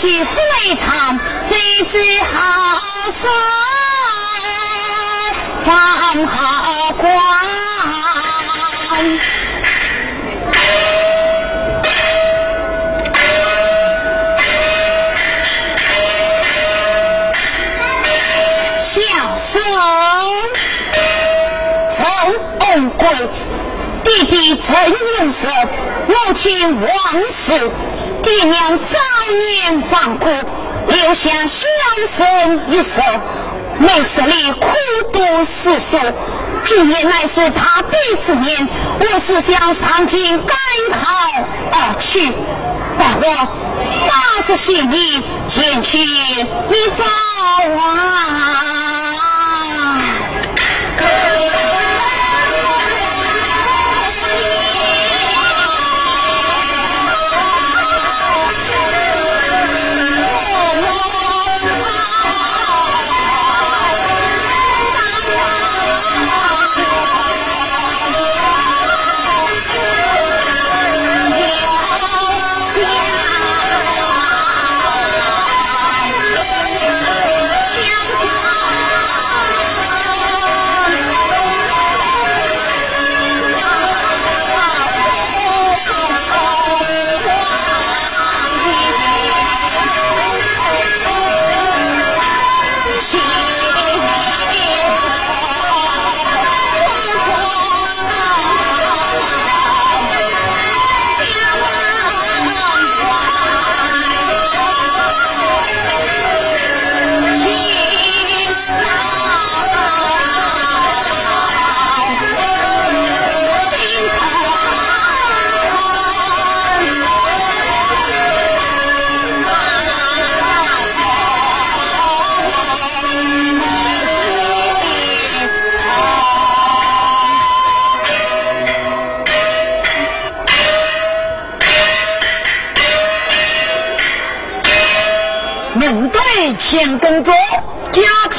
苦命举死为长，谁知好生方好官。小孙，陈恩贵，弟弟陈永寿，母亲王氏，爹娘早年亡故，留下小生一手，没实力苦读诗书。今年乃是大比之年，我是想上京赶考而去，但我打着心里前去一遭啊。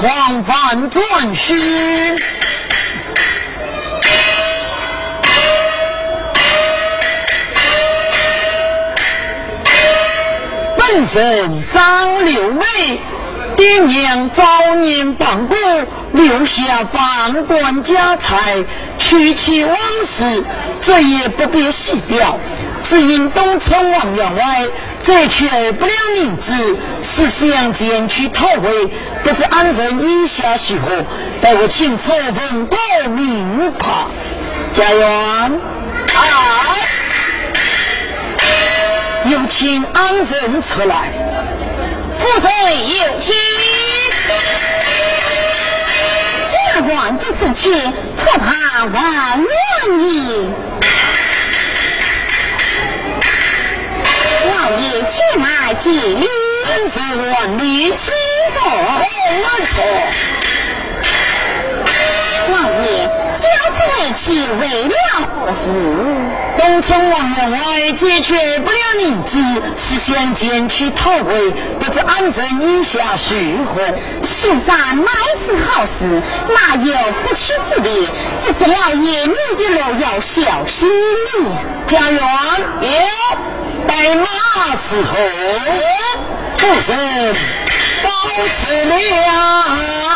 床反转虚，本身张六妹，爹娘早年亡故，留下半段家财，娶妻往事，这也不必细表。只因东村王员外。再缺不了名字，是想前去讨回，是安人意下如何？待我请错峰报名吧。家园，啊，有请安人出来。父帅有请。这官这事情，错他万万矣。老爷前来见礼，是万里之福，没错。老爷，交此为妻为了何事？东村王员外解决不了名字，是想前去讨回，不知安人意下如何？世上乃是好事，哪有不屈之理？只是老爷您就要小心了。家园有。待马伺候，不是死了。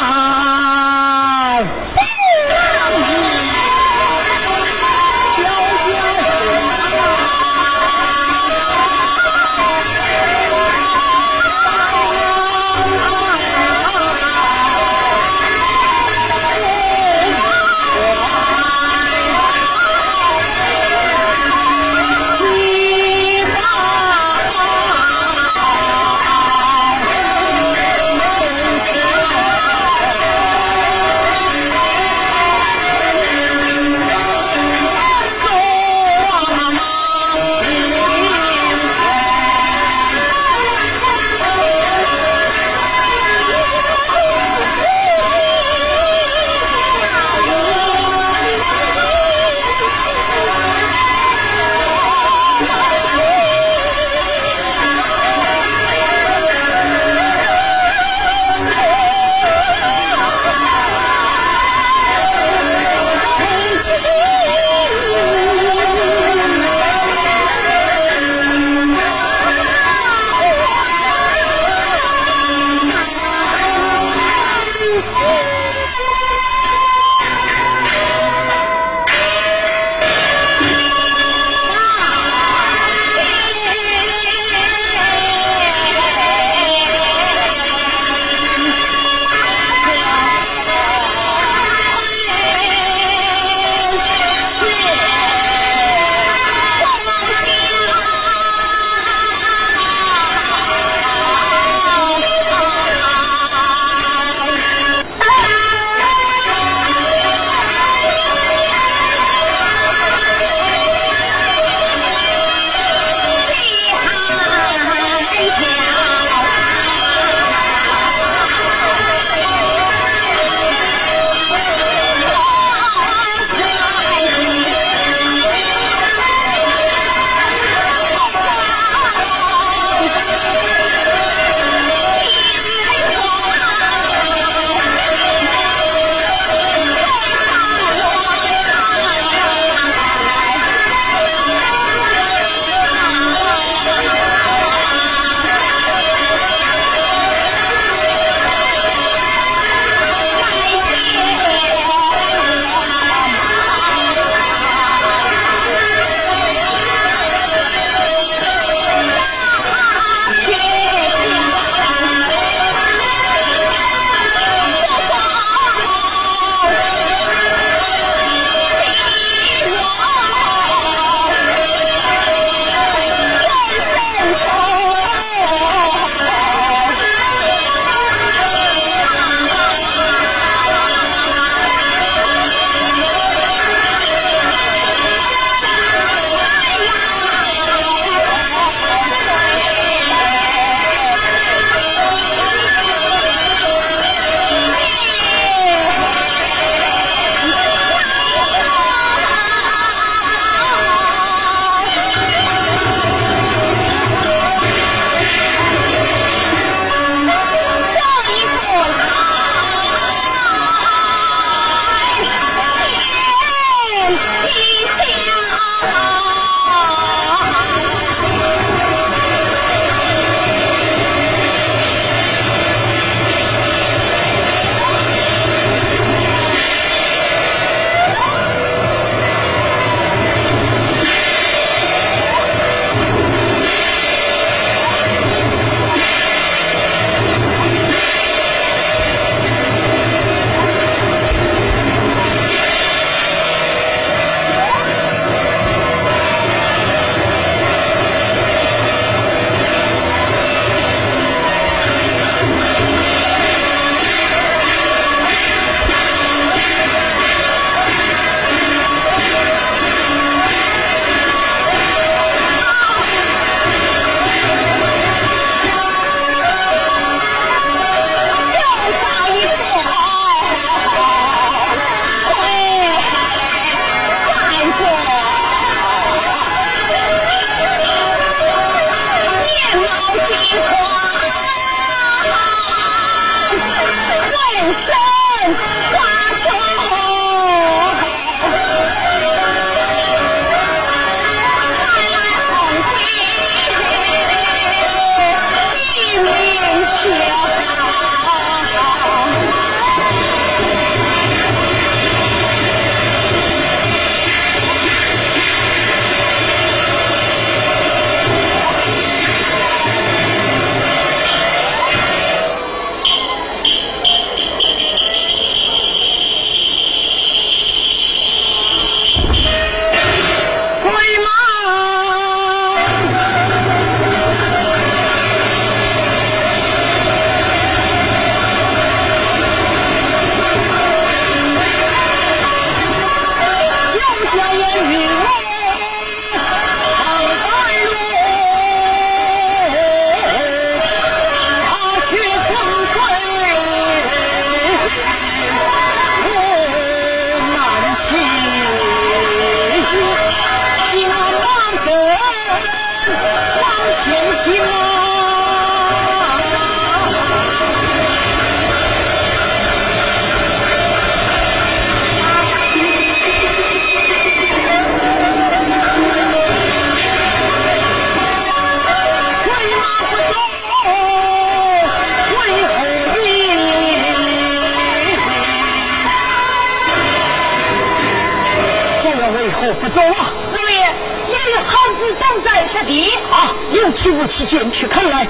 有其无其见，去看来。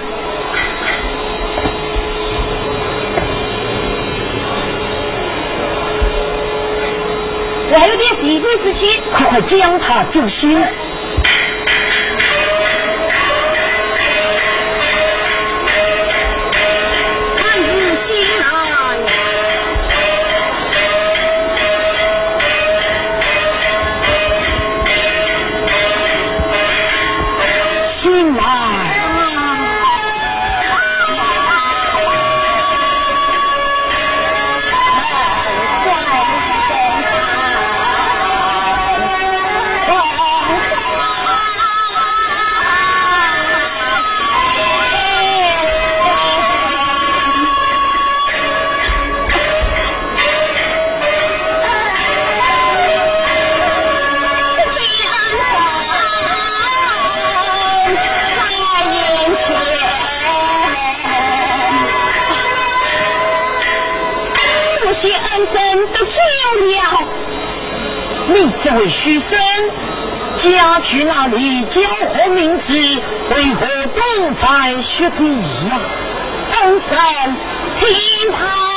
我有点敌对之心，快快将他救醒。这位书生，家去那里？教何名字？为何不在学艺呀？恩生，听他。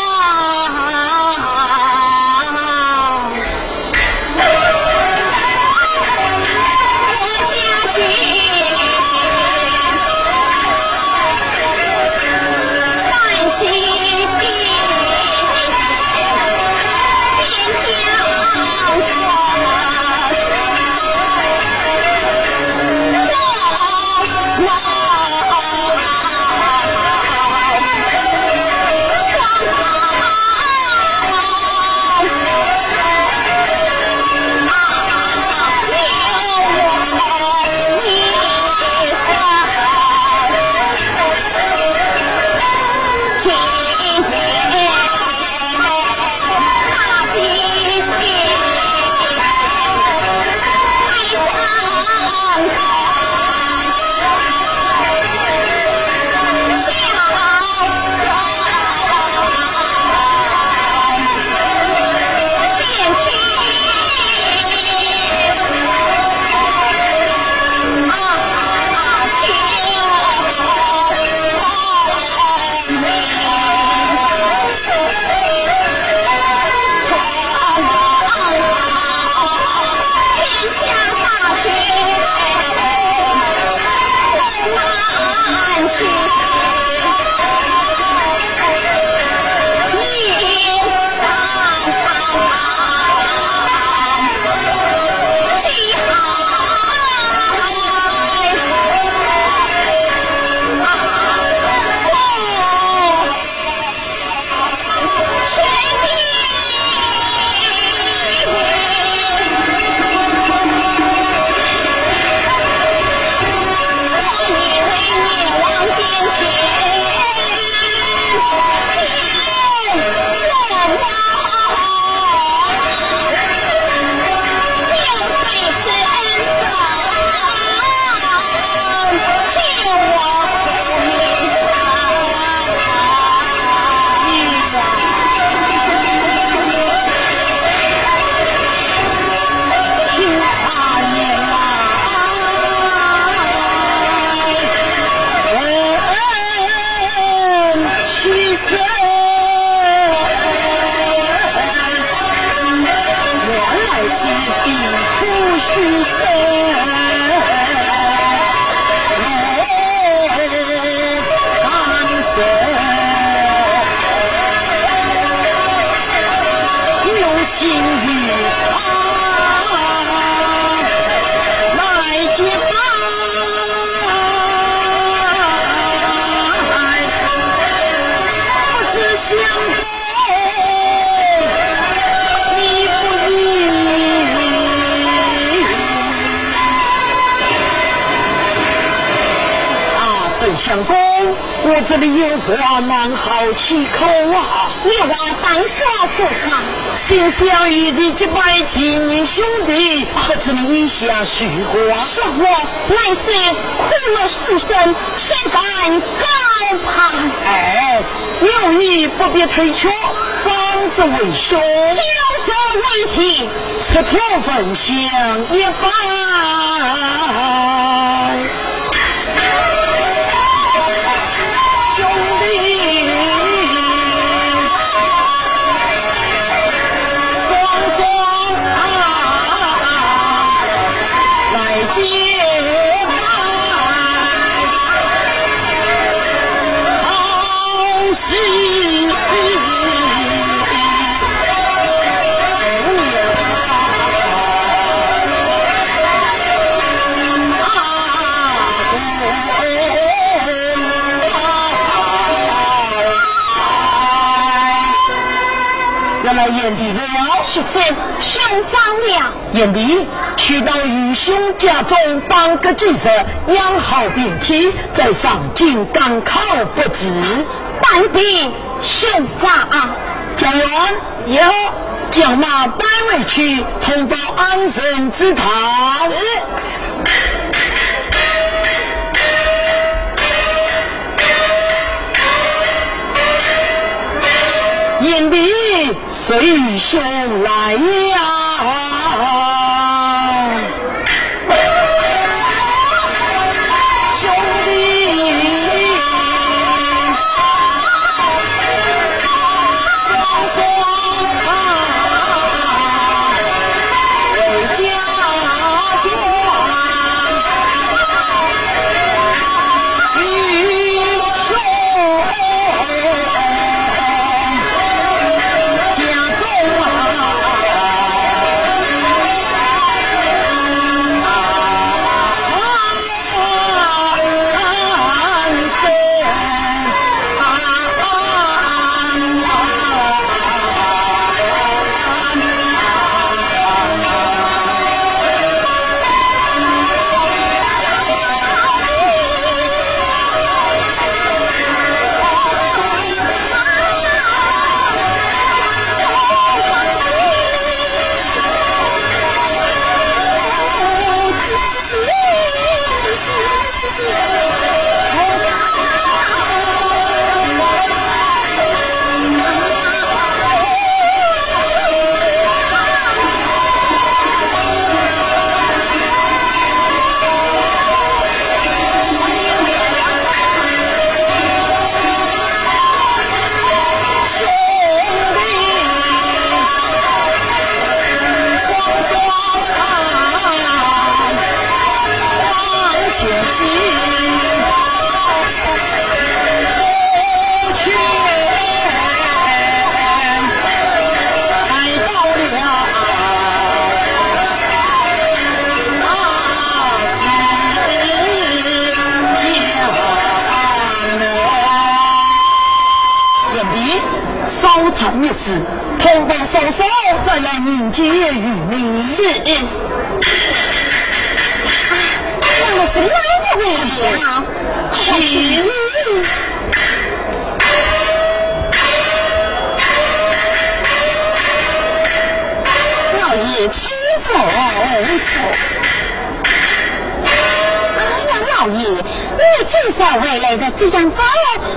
我这里有话难好气口啊！你话当说不话，心相遇的结拜几年兄弟，不知你意下叙话。是我乃是苦乐书生，谁敢高攀？哎，有你不必推却，方子为兄，小者为题，吃条分享一半。来眼底了。是这兄长了。眼底去到愚兄家中当个记者，养好病体，再上京赶考不迟。但必兄长，家园有将马带回去，通报安神之堂。眼底随身来呀。安阳老爷，你今朝回来的这张包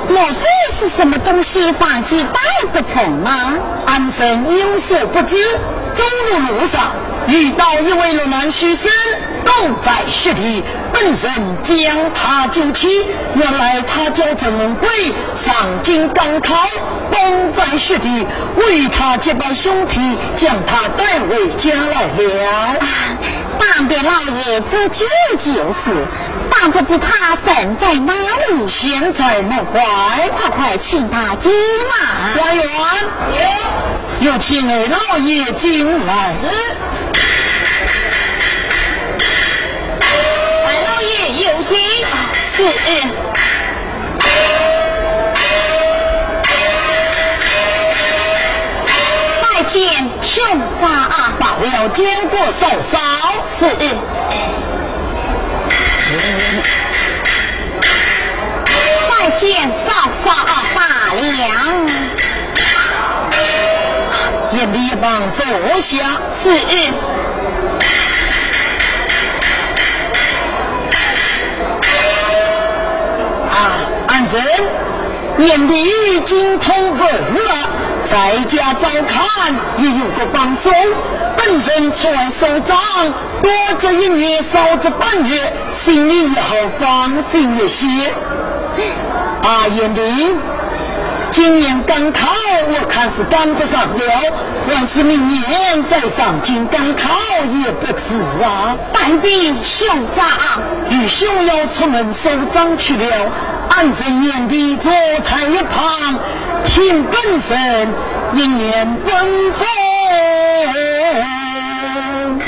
莫非是什么东西放进带不成吗？安生有所不知，走入路上遇到一位落难书生，东在雪地，本身将他救起。原来他叫陈文贵，上京赶考，东在雪地，为他结拜兄弟，将他带回家来了。当别老爷子救就是，但不知他身在哪里，现在门外，快快请他进来。家园，有请二老爷进来。二老爷有请。是。见兄长，到了见过嫂嫂。是。再见嫂嫂大娘。眼里帮坐下。是。啊，安生，眼里已经通风了。在家照看也有个帮手，本身出来收账，多这一月少这半月，心里也好放心一些。啊，眼里，今年赶考我看是赶不上了，要是明年再上京赶考也不迟啊。但兵兄长，与兄要出门收账去了，俺这年底坐在一旁。听本身一念吩咐。嗯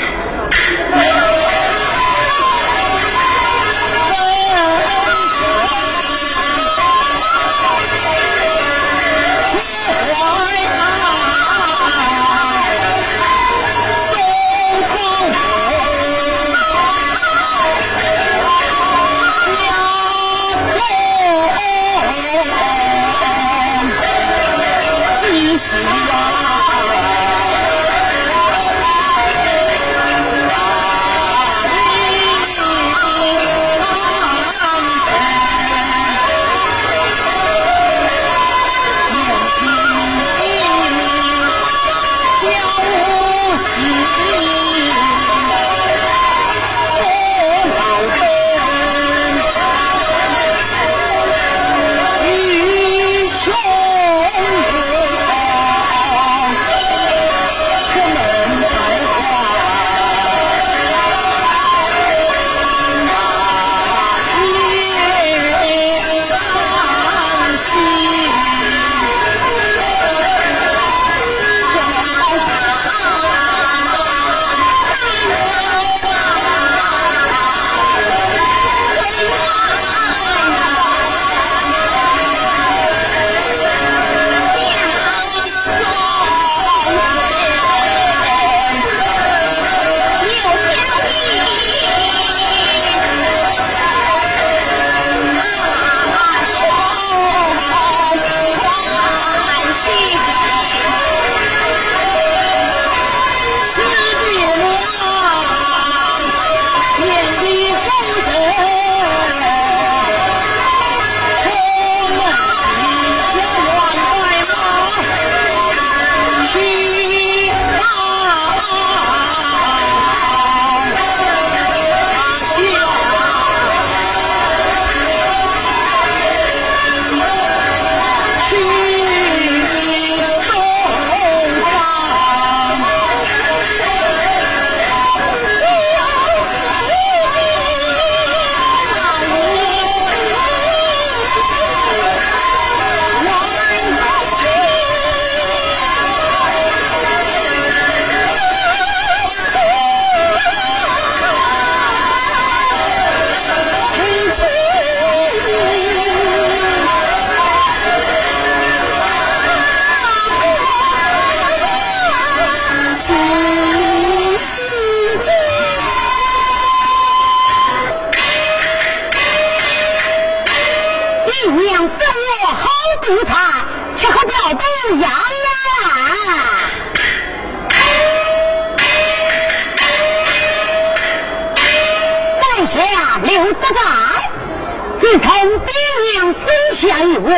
从爹娘生下以后，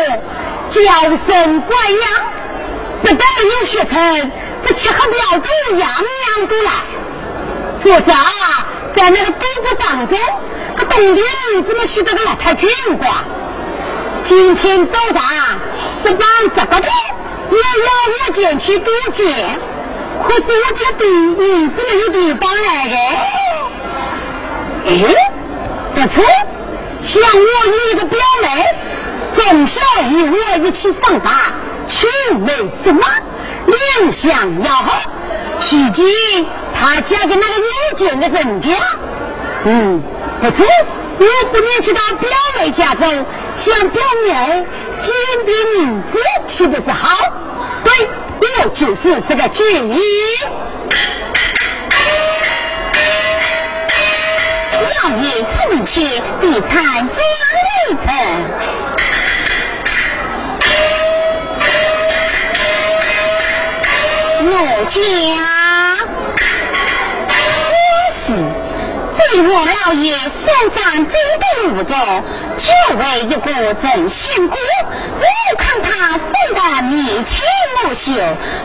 娇生惯养，不但有学成，这吃喝嫖赌样样都来。说啥啊，在那个赌博当中，这冬天里怎么学得个老太君瓜？今天早上是办这个的，也要我进去赌钱，可是我这赌你是没有地方来的。哎，不错，像我有一个表妹，从小与我一起长大，青梅竹马，两相要好。如今她嫁给那个有钱的人家，嗯，不错，我不能去到表妹家中。向表妹捡点名字，岂不是好？对，我就是这个主意。老爷出门去，必参转一层。我家是。对我老爷身上真多物种，就为一个真仙姑。我看他生得眉清目秀，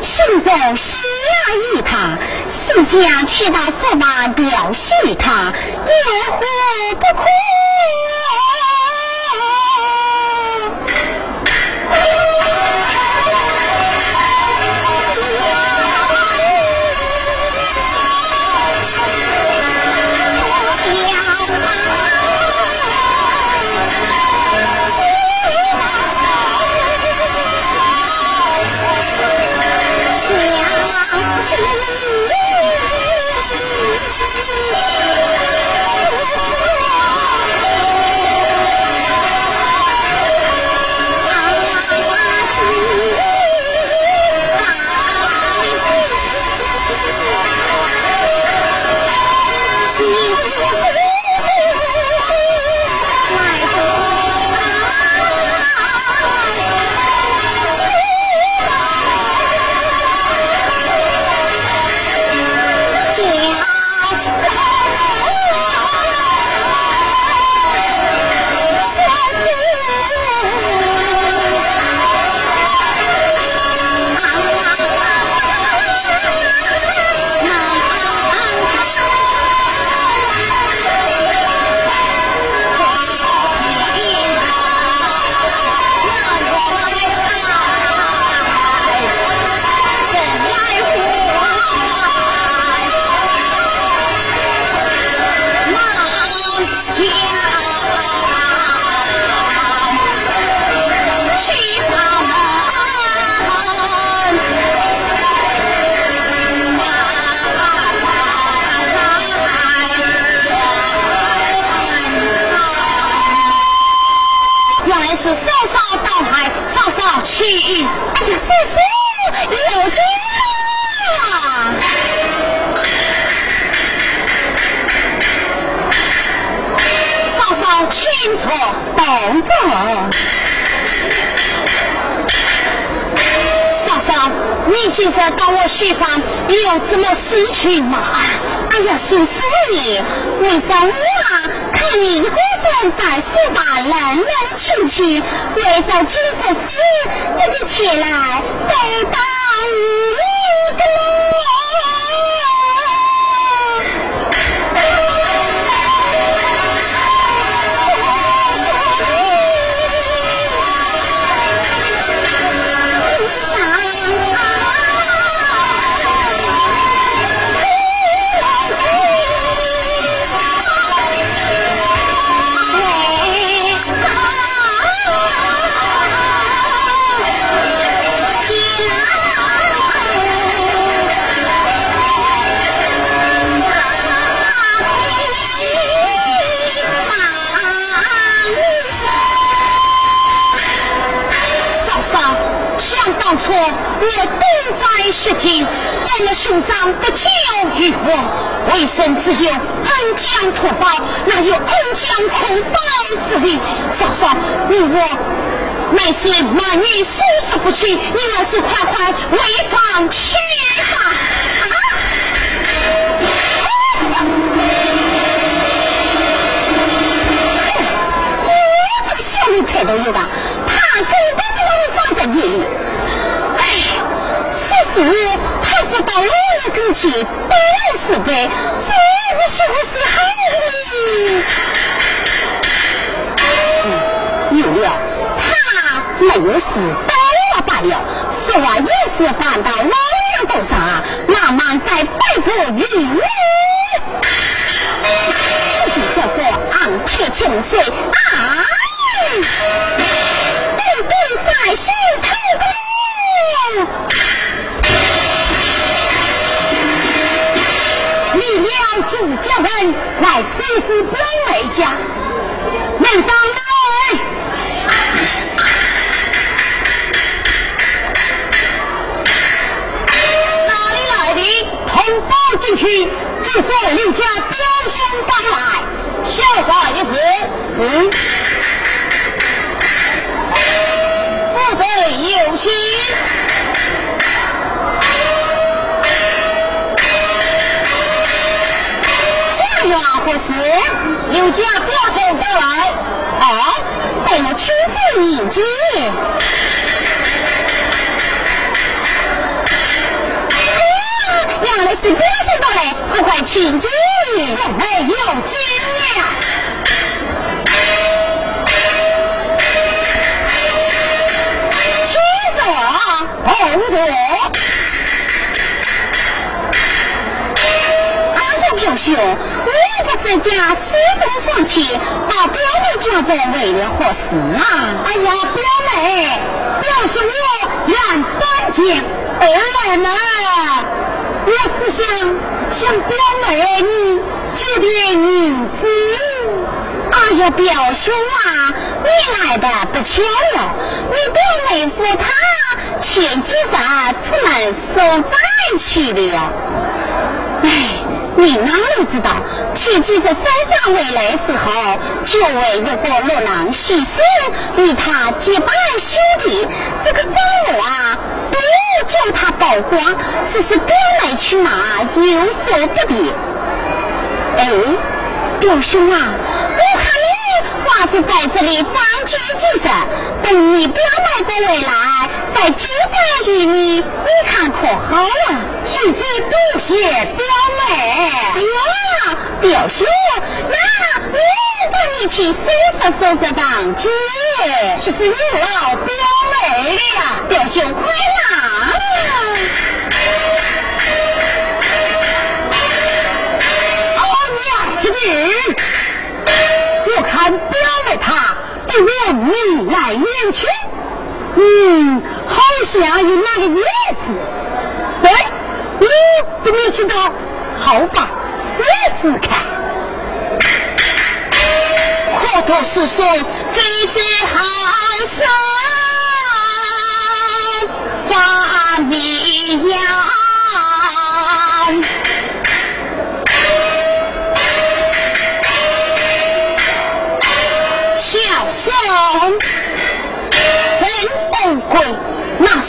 心中喜爱于他，自将去到驸马调戏他，现在到我西方，你有什么事情吗？哎呀，叔叔你，你等我啊！看你一个人在西把冷冷清清，为着今日事，你就起来背包。为生只有恩将图报哪有恩将仇报之理嫂嫂你我那些男女授受不起你还是快快回房去吧。啊？我这个小奴才都有了他根本不能放在眼里。哎此事他说到我跟前是的，这个小子好的。有了，他没有事，倒了罢了。实话有事办到老娘头上啊，慢慢再摆布于我。就叫做昂铁青水啊！步步在心头人，来此是表妹家，门上来。哪里来的？同胞进去，这是刘家表兄到来，小话一事。嗯。父神有心。家园何事？刘家表兄到来。哦，带我亲自迎接。原来是表兄到来，快快请进。哎，有见了。请坐，同坐。阿虎表兄，你不在家私奔上去，把表妹叫在为了何事啊？哎呀，表妹，表兄我愿搬家而来呢。我是想向表妹你借点银子。哎呀，表兄啊，你来的不巧了，你表妹夫他前几日出门收债去了呀。哎，你哪里知道，前几日山上回来时候，就为一个落囊许仙，与他结拜兄弟。这个张我啊，不叫他曝光，只是表妹去拿，有所不便。哎，表兄啊，我看你还是在这里暂居几日，等你表妹的回来，再接待于你，你看可好啊？谢谢多谢表妹。哎呀，表兄，那我带你去收拾收拾当街，其实有劳表妹了。表兄快来。我看表妹她对我眉来眼去，嗯，好像有那个意思。对，你都没知道，好吧，试试看。可托是说非最好生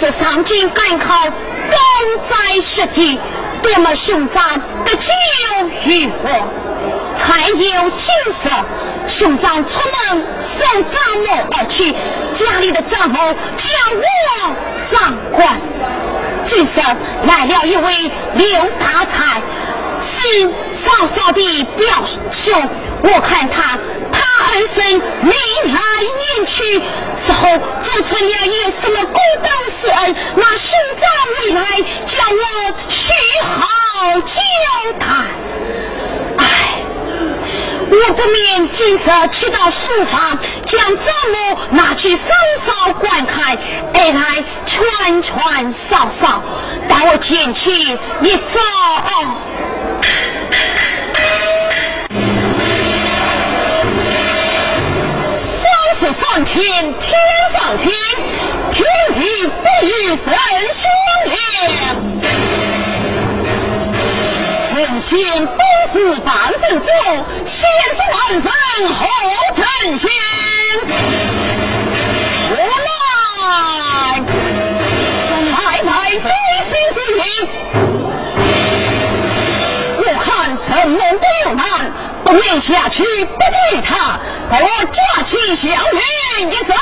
那是上京赶考，东在实地，多么兄长得救于我，才有今日。兄长出门送账目而去，家里的账目叫我掌管。今日来了一位刘大才，是少少的表兄，我看他。他二生眉来眼去，事后做出了有什么公道之恩，那兄长未来叫我去好交代。唉，我不免今日去到书房，将账目拿去稍稍观看，而来串串嫂嫂，待我前去一遭。上天天上天天地，不与神相怜。神仙都是凡人兽，仙是凡人，何曾仙？无奈，太太多心之病。看陈梦不用难，不愿下去不惧他，待我抓起小云一走。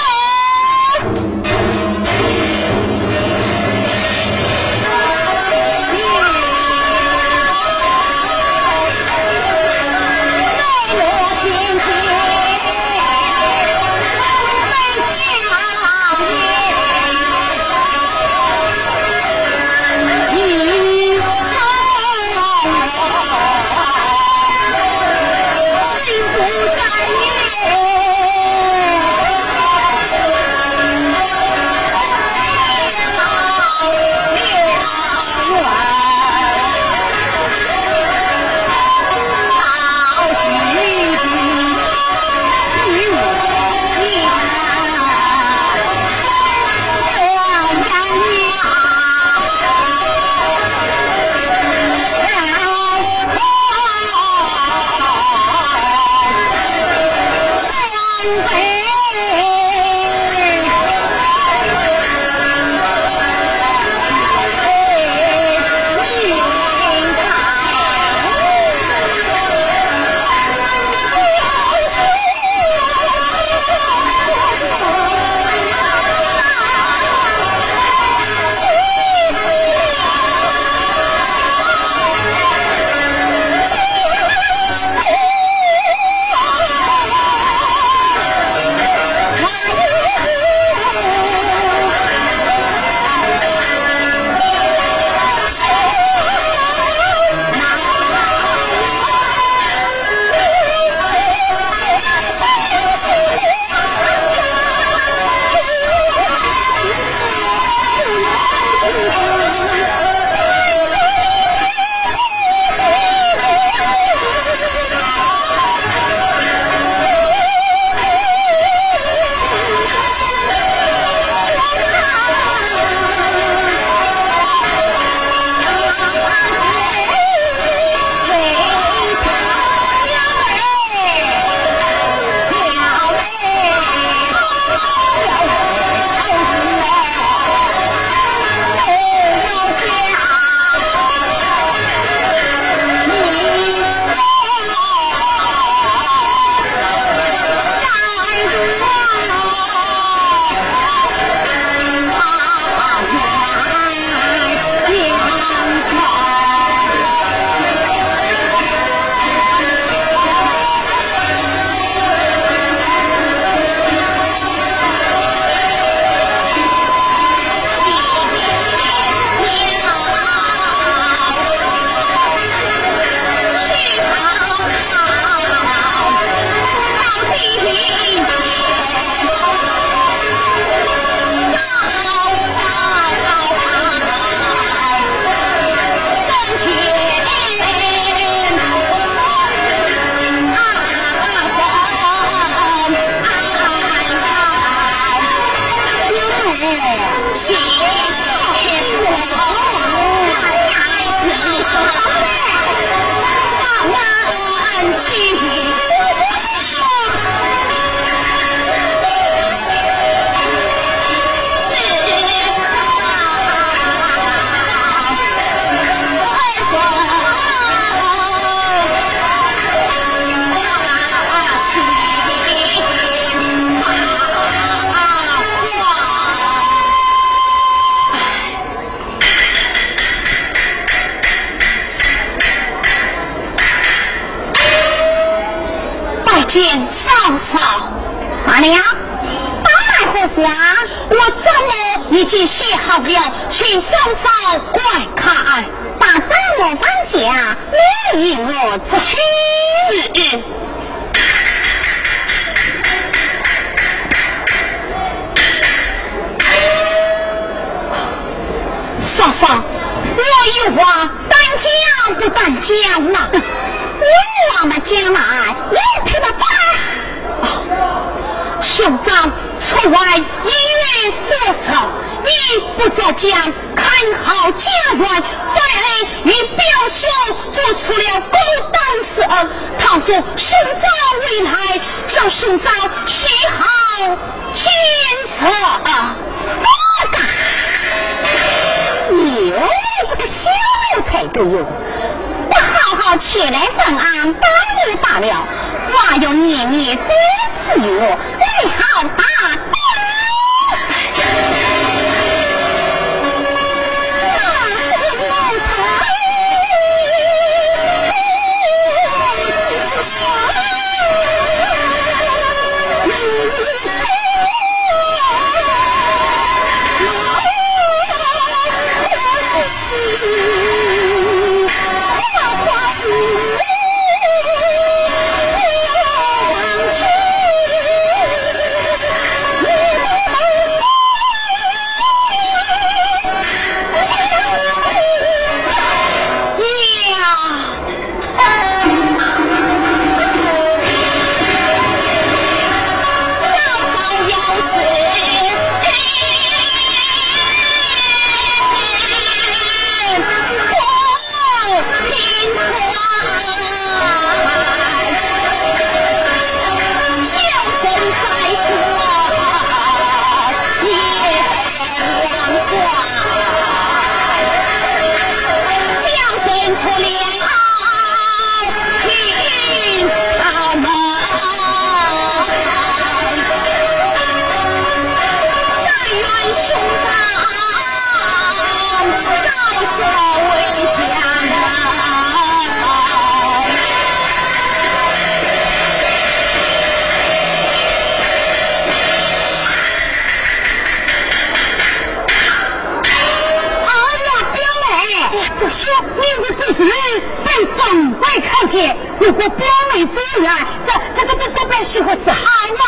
如果表妹走来，这这这这这边媳妇是好吗？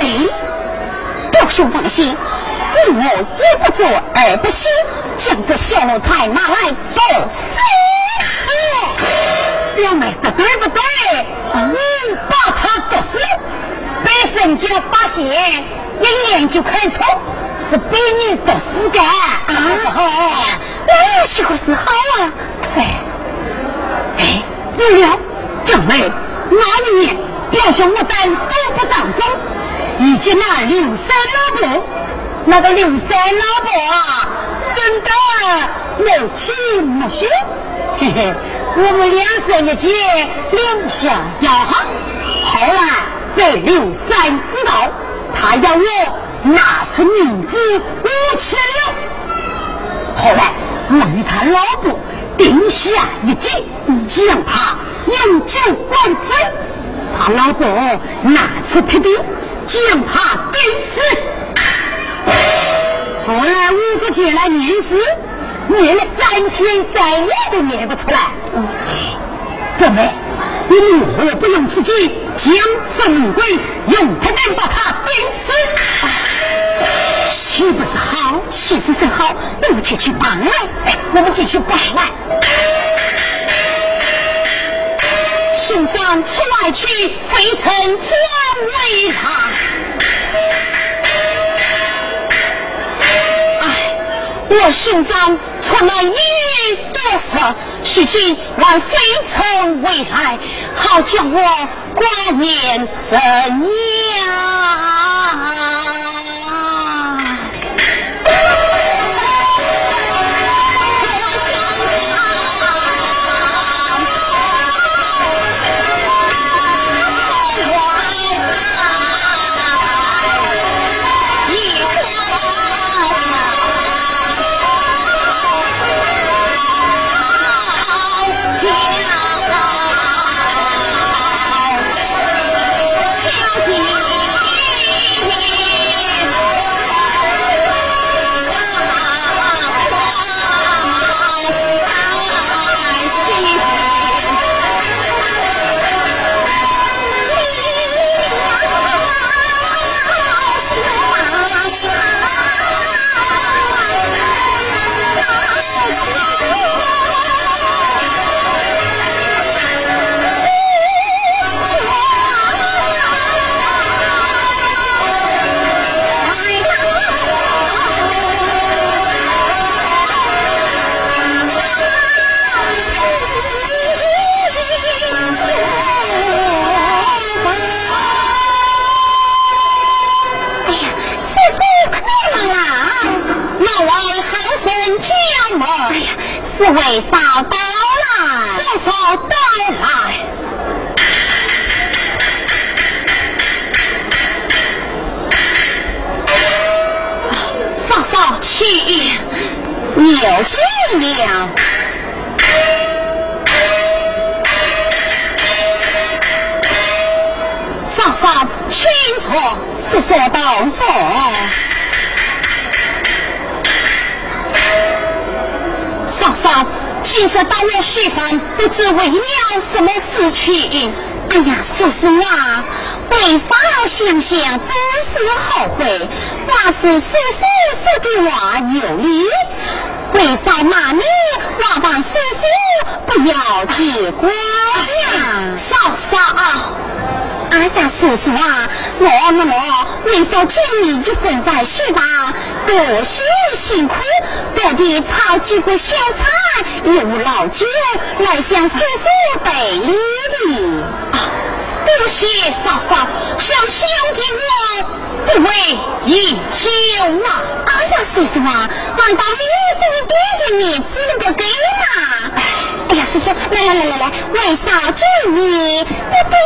哎，表兄放心，我一不做二不休，将这小奴才拿来毒死。表妹说对不对？嗯，把他毒死，被人家发现，一眼就看出是被你毒死的。啊！我媳妇是好啊，哎哎，对了，表妹，那里面表兄我在都不当中，以及那刘三老伯，那个刘三老伯啊，生得没气没血，嘿嘿，我们两生一结，两相要好。后来被刘三知道，他要我拿出名字五千两，后来。问他老婆定下一计，将他永久关罪。他老婆拿出铁钉，将他钉死。后来五个姐来念诗，念了三天三夜都念不出来。表妹，你如何不用自己将正规用铁钉把他钉死？岂不是好？气势真好，我们前去帮来。哎，我们继续帮来。兄长出外去，非臣专为他。哎，我兄长出了一语得瑟，须今望非臣为害，好叫我挂念怎样？我为嫂到来，我嫂到来。嫂嫂，去，有进了。嫂嫂，请坐，是说到坐。今日到我书房，不知为了什么事情。哎呀，说实话，为啥想想，真是后悔。那是叔叔说的话有理，为啥骂你？我帮叔叔不要去管呀，嫂嫂。哎呀，叔叔啊，我那么为啥今日就正在书房，多谢辛苦，多地炒几个小菜，用老酒来向叔叔赔礼的。啊，多谢嫂嫂，想兄弟我不为饮酒啊！哎呀，叔叔啊，难道你自己爹的面子能够给吗？哎呀，叔叔，来来来来来，为嫂敬你，不不。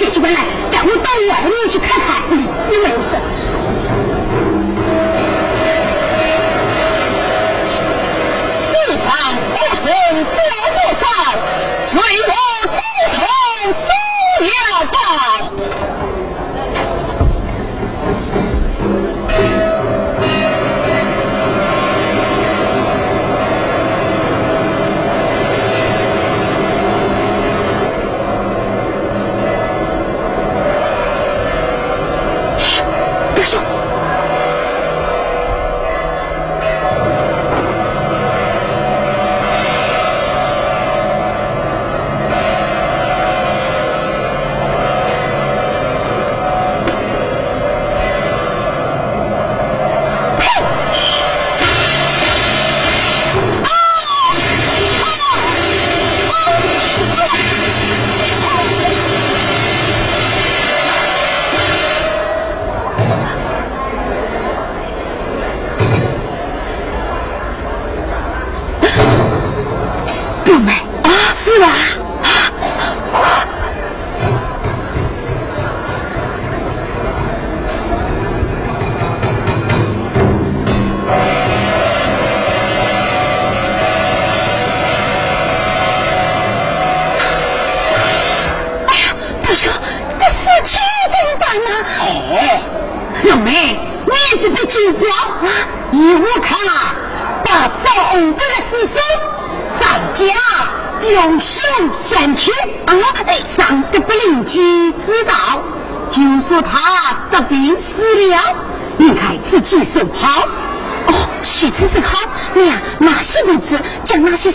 这起过来，赶快到我的去看。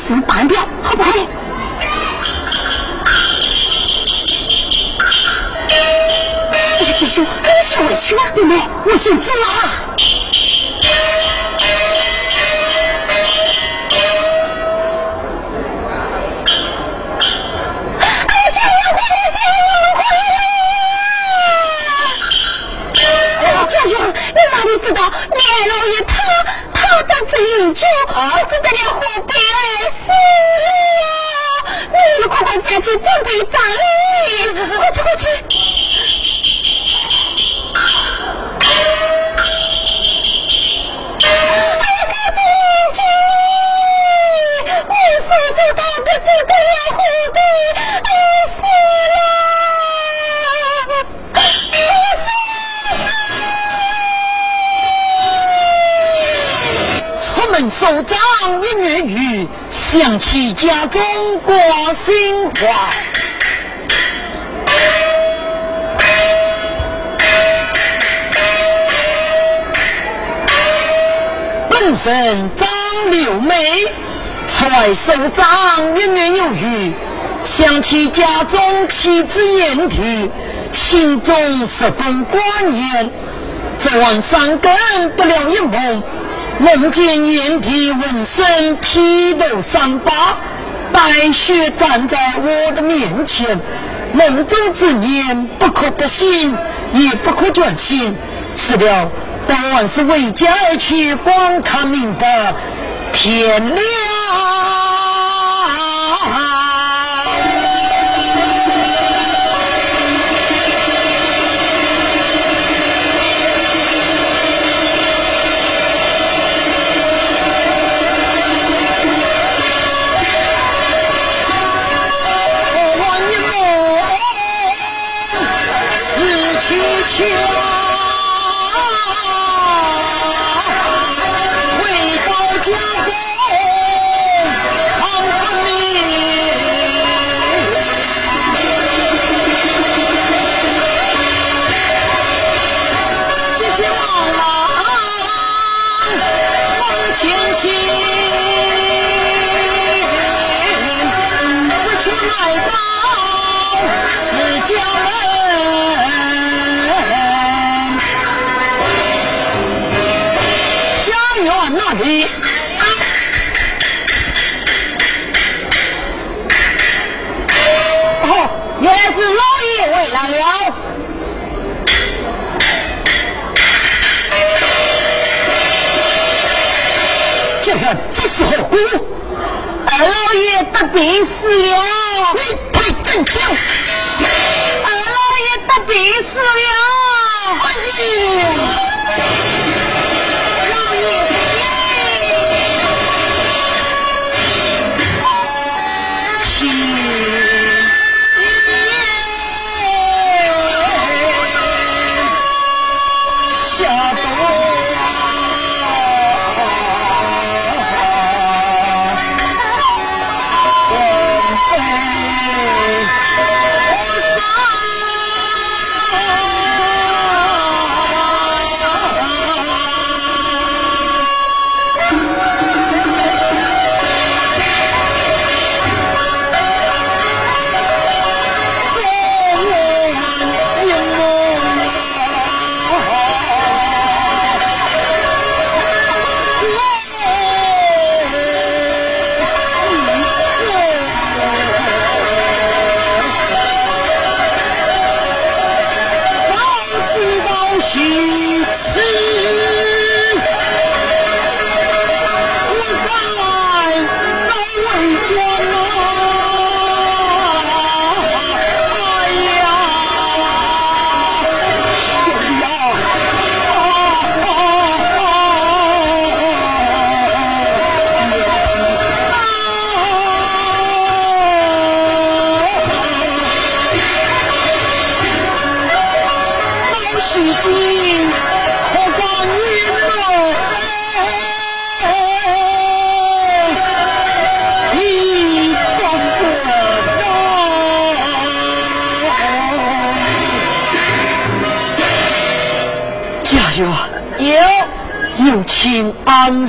将那些事办掉，出外收账一年有余，想起家中妻子燕娣，心中十分挂念。昨晚三更不了一梦，梦见燕娣浑身披头散发，白雪站在我的面前。梦中之念不可不信，也不可全信。是了，当晚是为家而去，光看明白。天亮。二老爷得病死了，你快镇将！二老爷得病死了，哎呀！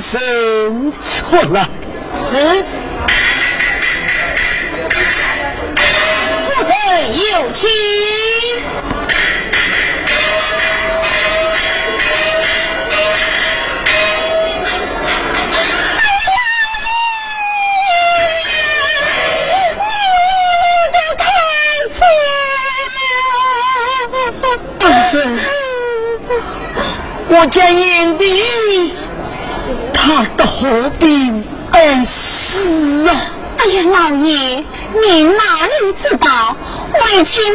生错了。是。夫人有请。我家眼为妻我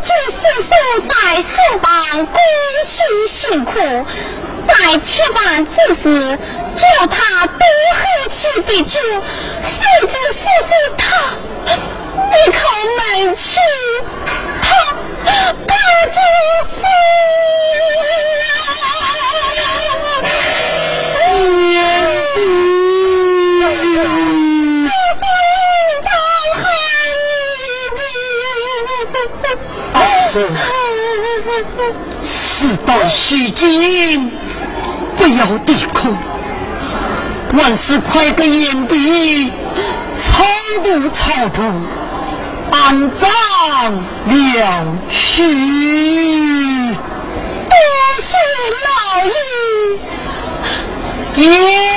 只是守在书房，孤需辛苦，在吃饭之时，叫他多喝几杯酒，甚至说说他一口闷气，他不就自到虚惊，不要低空，万事快跟眼底，超度超度，安葬了去。多谢老爷，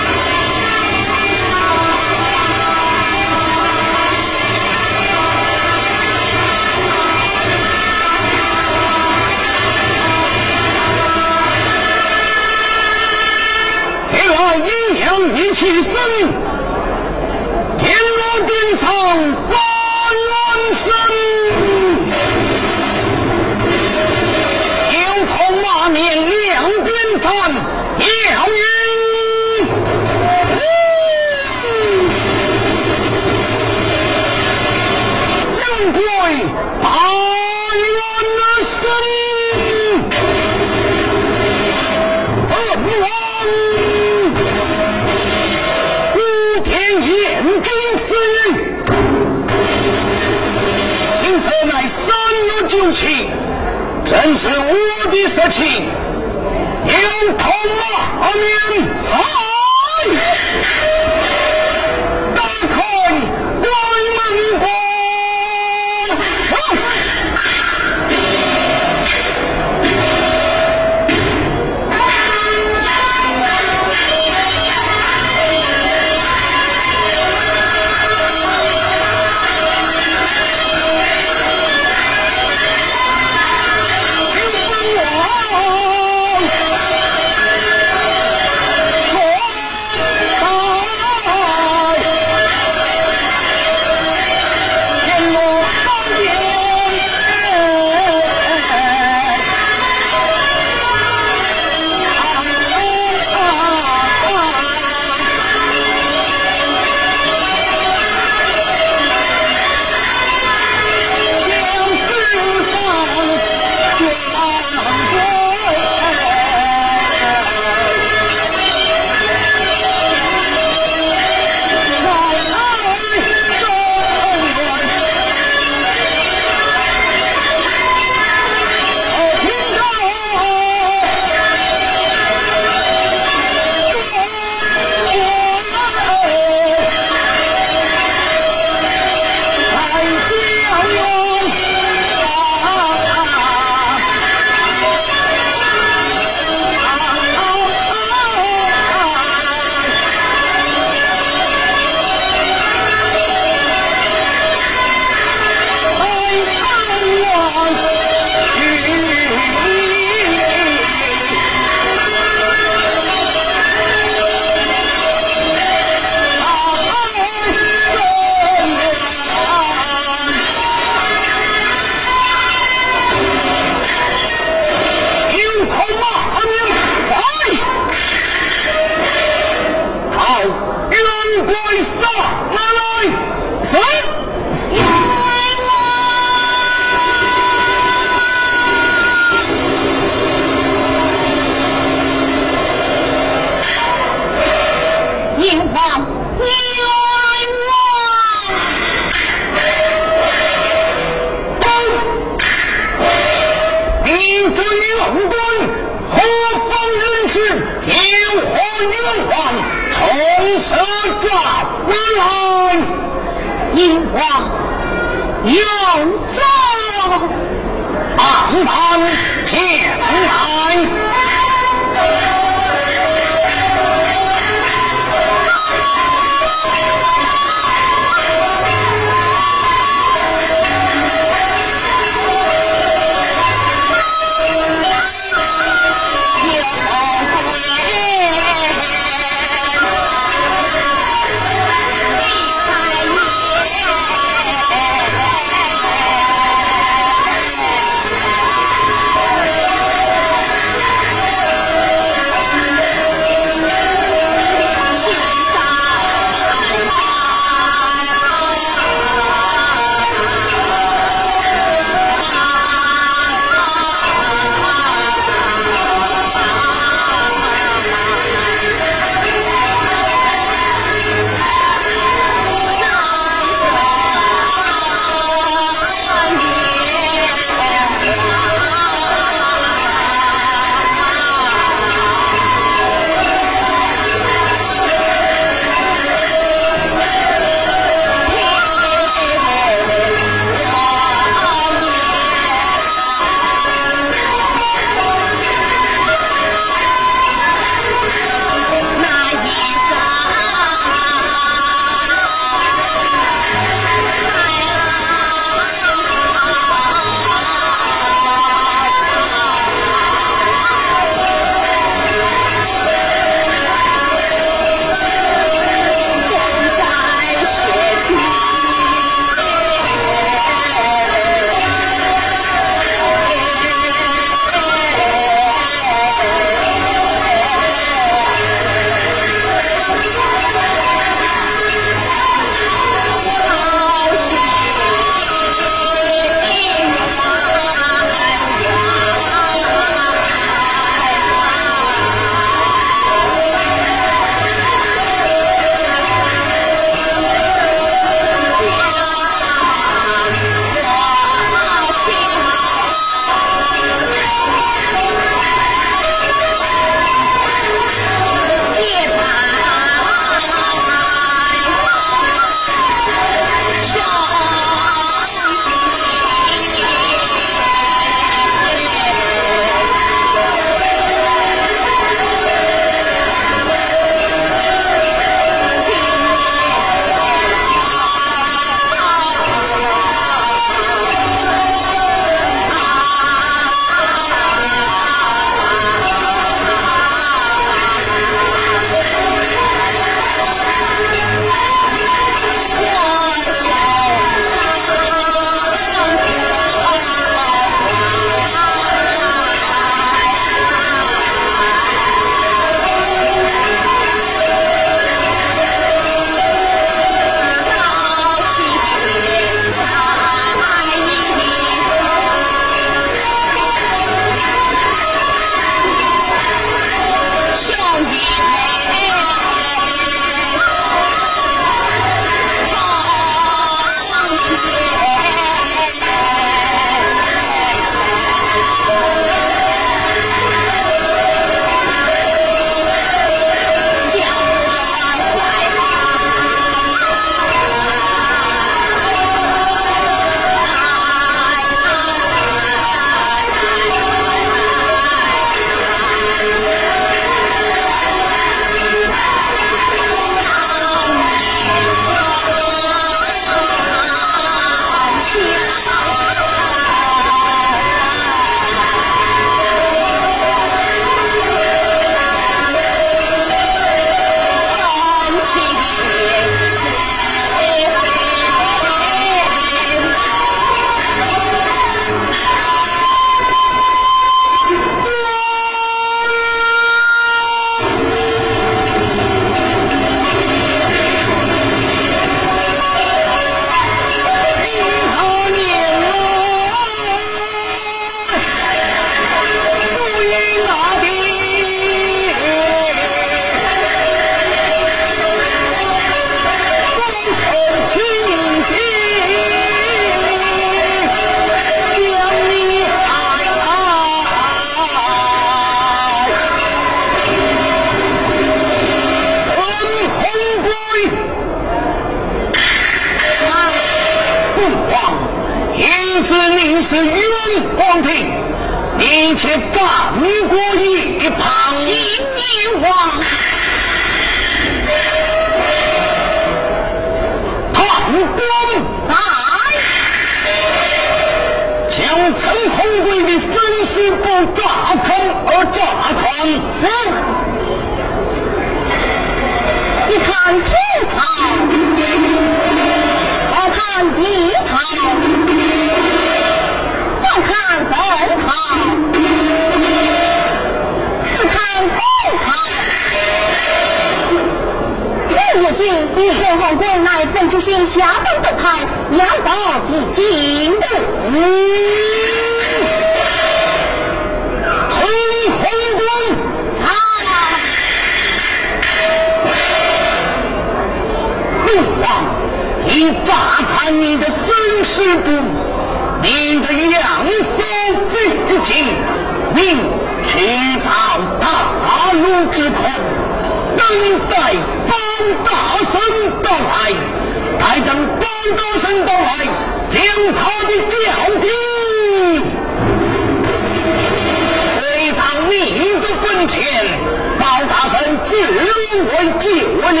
我救我你。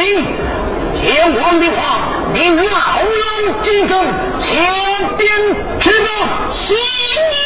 天王的话，你老牢记住，千兵之中，千兵。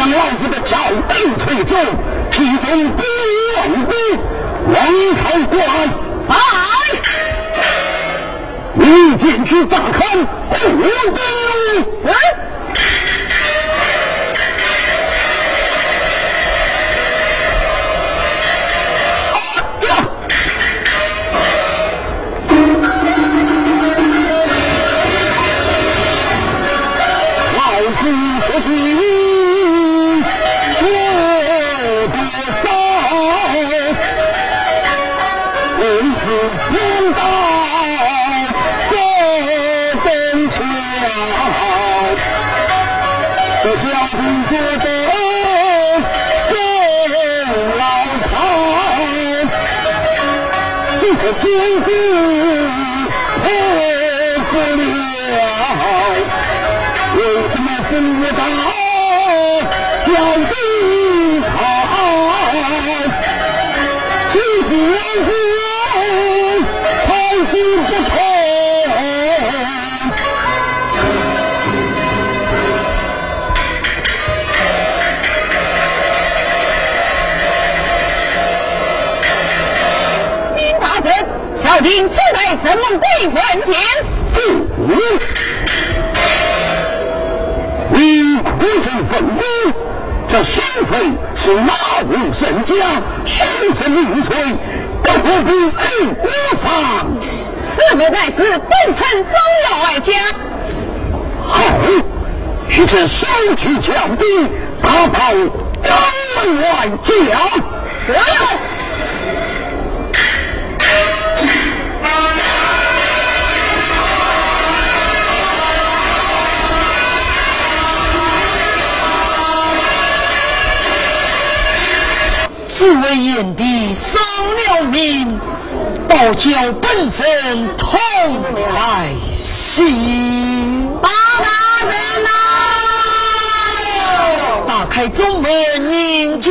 将老子的脚蹬腿走，其中不用兵，王朝官在，你进去查看，不得是。天子破不了，为什么不到小请此代怎么归问前？你苦心奋斗，这身份是哪户人家？身份名垂，不必恩无妨。此不在此，本臣总要外家。好，去这收取将兵，打到江门外将。是。只为炎帝丧了命，道教本身痛在心。八。大人呐，打开中门迎接。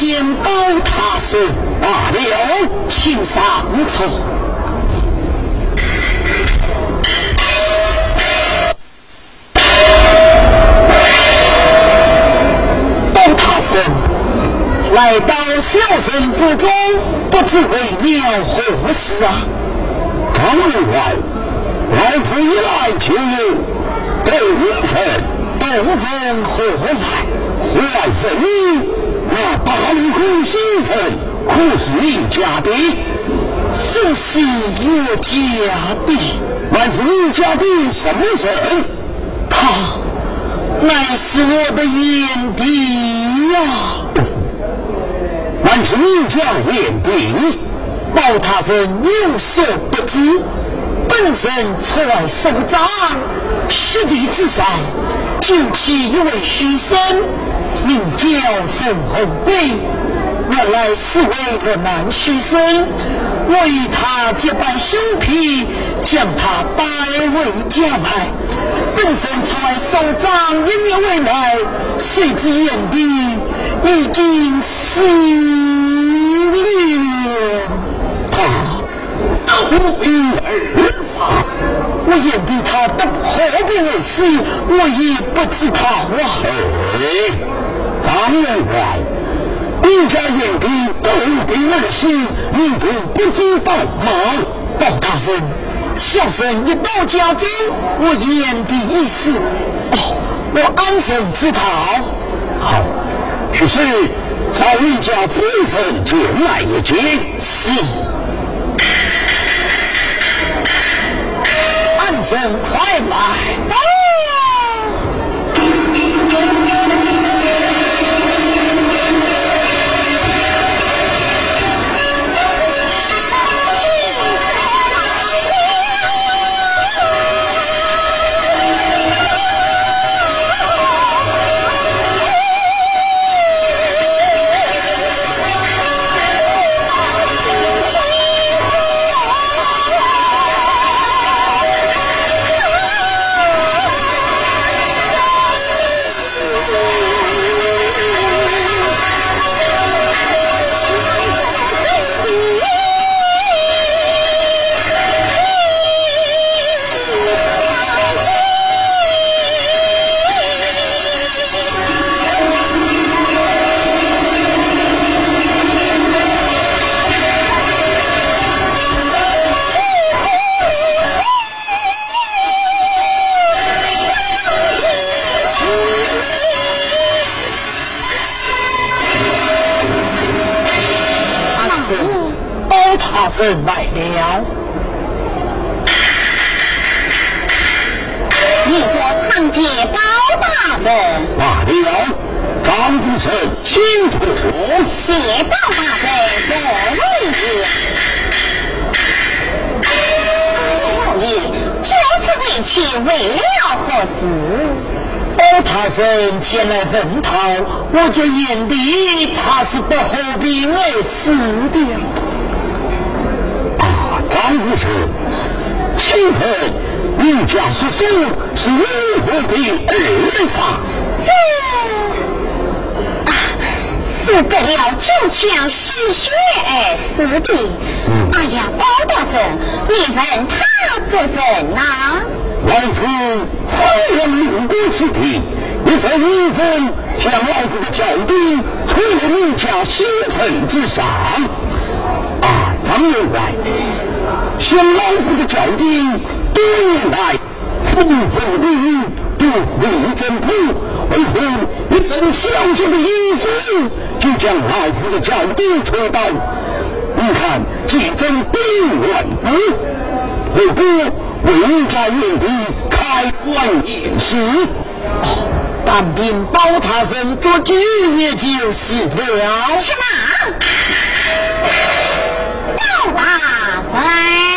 见高塔寺罢了，请上座。高塔僧来到小僧府中，不知为了何事啊？张员外，老夫一来就有斗分，斗分何来？来人。那八路先生可是你家的？是是我家的，万是你家的什么人？他乃是我的眼弟呀！还是你家眼弟？报他人有所不知，本身出来收账，实地之上就其一位学生。名叫陈红贵，原来是为个男学生，为他结拜兄弟，将他带回家来。本身出来收账，一年未来，谁知眼底已经死了。他何必而发？我眼底他的何必而死，我也不知道啊。张员外，你家眼底都病而死，你不不知道吗？报大人，小生一到家中，我眼底一死，哦，我安生知道。好，只是找你家夫人前来一见。是，安生快来。他生来了。你我堂姐包大人。罢了，张子成，请退出。谢包大人，这位也。老爷，就此为妻为了何事？包大人前来问讨，我就眼里怕是不何必而死的。啊，张子成，请问你家叔叔是如何的而杀？这啊，是得了九枪失血而死的。哎呀，包大人，你问他做甚呐？老子虽然命国之地，也在你中将老子的脚钉推入你家新城之上。啊，张员外，将老夫的脚钉多年来风风雨雨，独立征途，为何一份小小的隐私就将老夫的脚钉推倒？你看，这阵兵乱不？何不？为家院弟开棺验尸，但凭包大人做主也就是了。什么？包大人？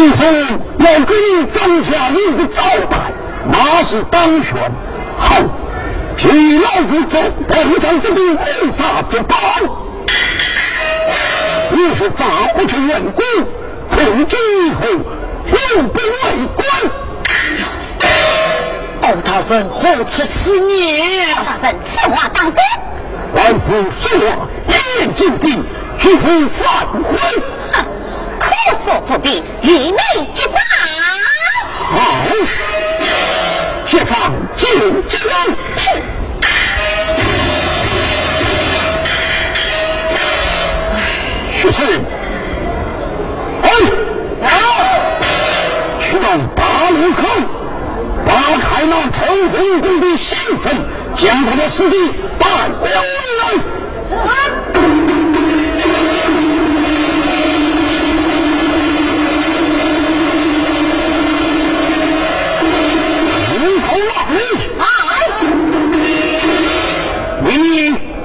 你说要给你张家一个交代，那是当选后。替老夫做东厂这边为啥不办？你是砸不成员工，从今以后永不为官。欧大人何出此言？欧大人，此话当真？老夫说话一言九鼎，绝不反悔。可说不必，与你结拜。好。解放九江。学生，哎，去到八路口，打开那陈公公的信封，将他的尸体带回来。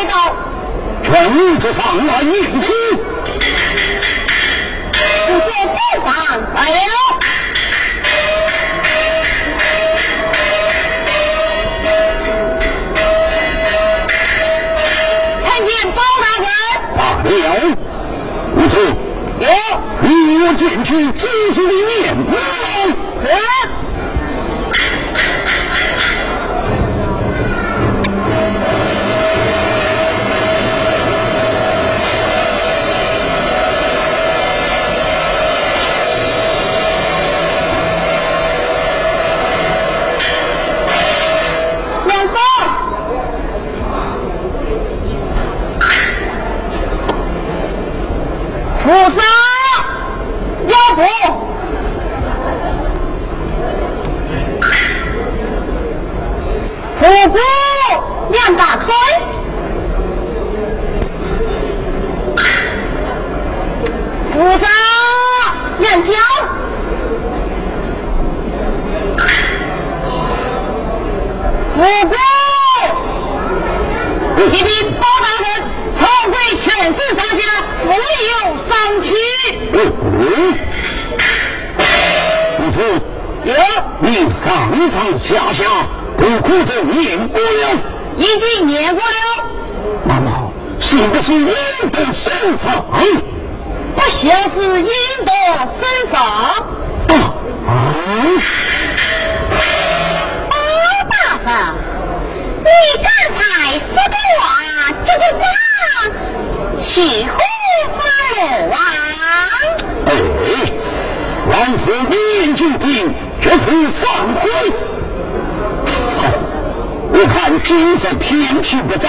面试。五子上来迎接，五子在上来了。参见包大人。罢了，五子。有。你我进去仔细的念。是。菩萨，腰部，虎姑，两大腿，上上下下都哭着念过了。已经念过了。那么是不是引得身法？不像是引得身法。啊。包大嫂，你刚才说的话，这个话，起乎？王，哎，王府一言九鼎，这是放鬼！好，我看今日天气不早，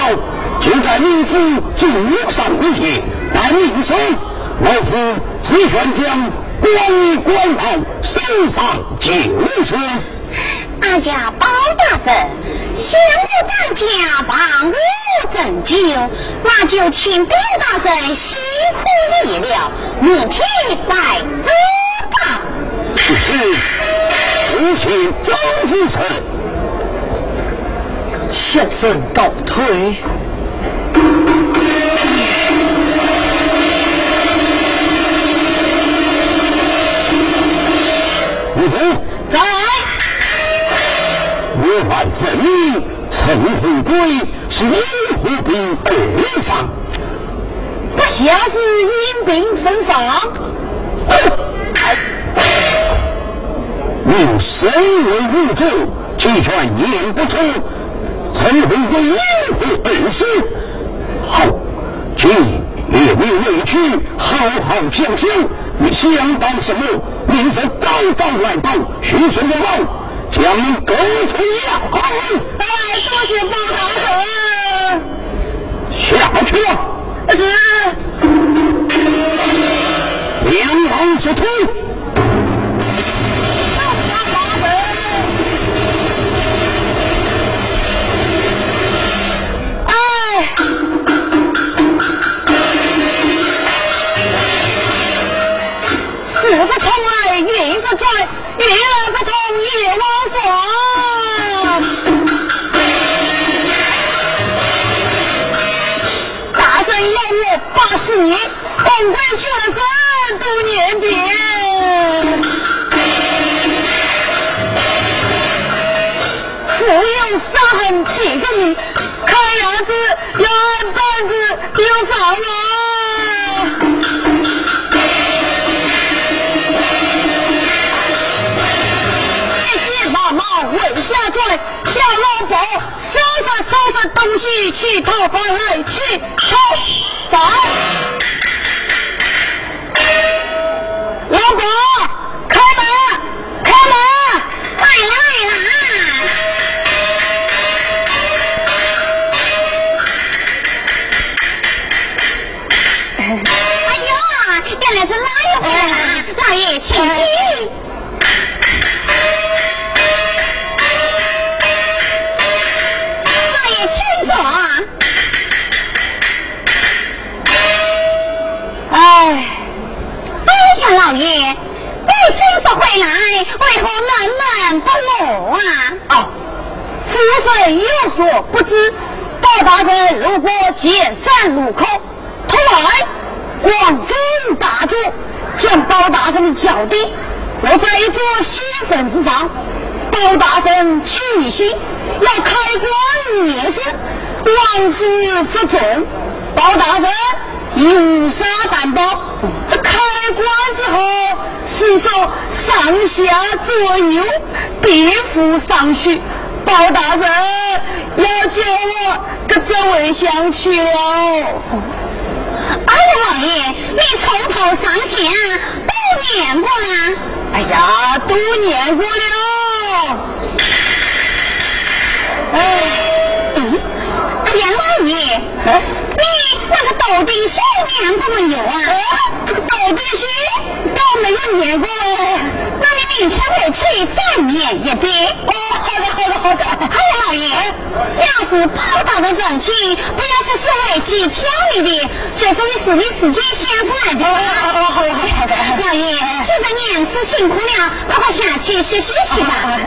就在民府住上一夜，待明晨，老夫只愿将官衣官帽送上旧时。哎呀，包大人，想我当家帮我拯救，那就请包大人辛苦你了，明天再走吧。是，父亲张之成，先生告退。吴总在。我来证明，陈富贵是因何病而丧，不像是因病身丧。你身为无主，却言不出陈富贵因何而死。好，今列位委屈，好好想想，你想到什么？你是高高来到，徐顺的王。将你勾出衙门！哎，多谢包大人。下去了。是。两王之徒。来，运不转，运而不同，业往双。大圣要我八十年，功归全身都念遍。富有伤痕几个你，看样子要胆子有长啊。下转，小老伯收拾收拾东西去讨饭来，去讨饭。老伯，开门，开门，来来啦！哎呦，原来是老爷回来了，老爷请进。回来，为何闷闷不乐啊？啊，夫人有所不知，包大人如果见山路口，突然光风大作，将包大人叫定，我在一座仙坟之上，包大人起心要开棺灭尸，万事不重，包大人有啥担保？这开棺之后，是说上下左右别负上去，包大人要叫我搁这位相去了。哎呀，老爷，你从头上下都念过了？哎呀，都念过了。哎，嗯，哎呀，老爷。你那个豆丁书念过没有啊？这个豆丁书都没有念过哎。那你明天回去再念一遍。哦，好的，好的，好的。哎呀，老爷，要是报道的人情，不要说是委屈挑你的，就是你自己时间想出来的。哦，好的，好的。老爷，这个娘子辛苦了，快快下去歇息去吧。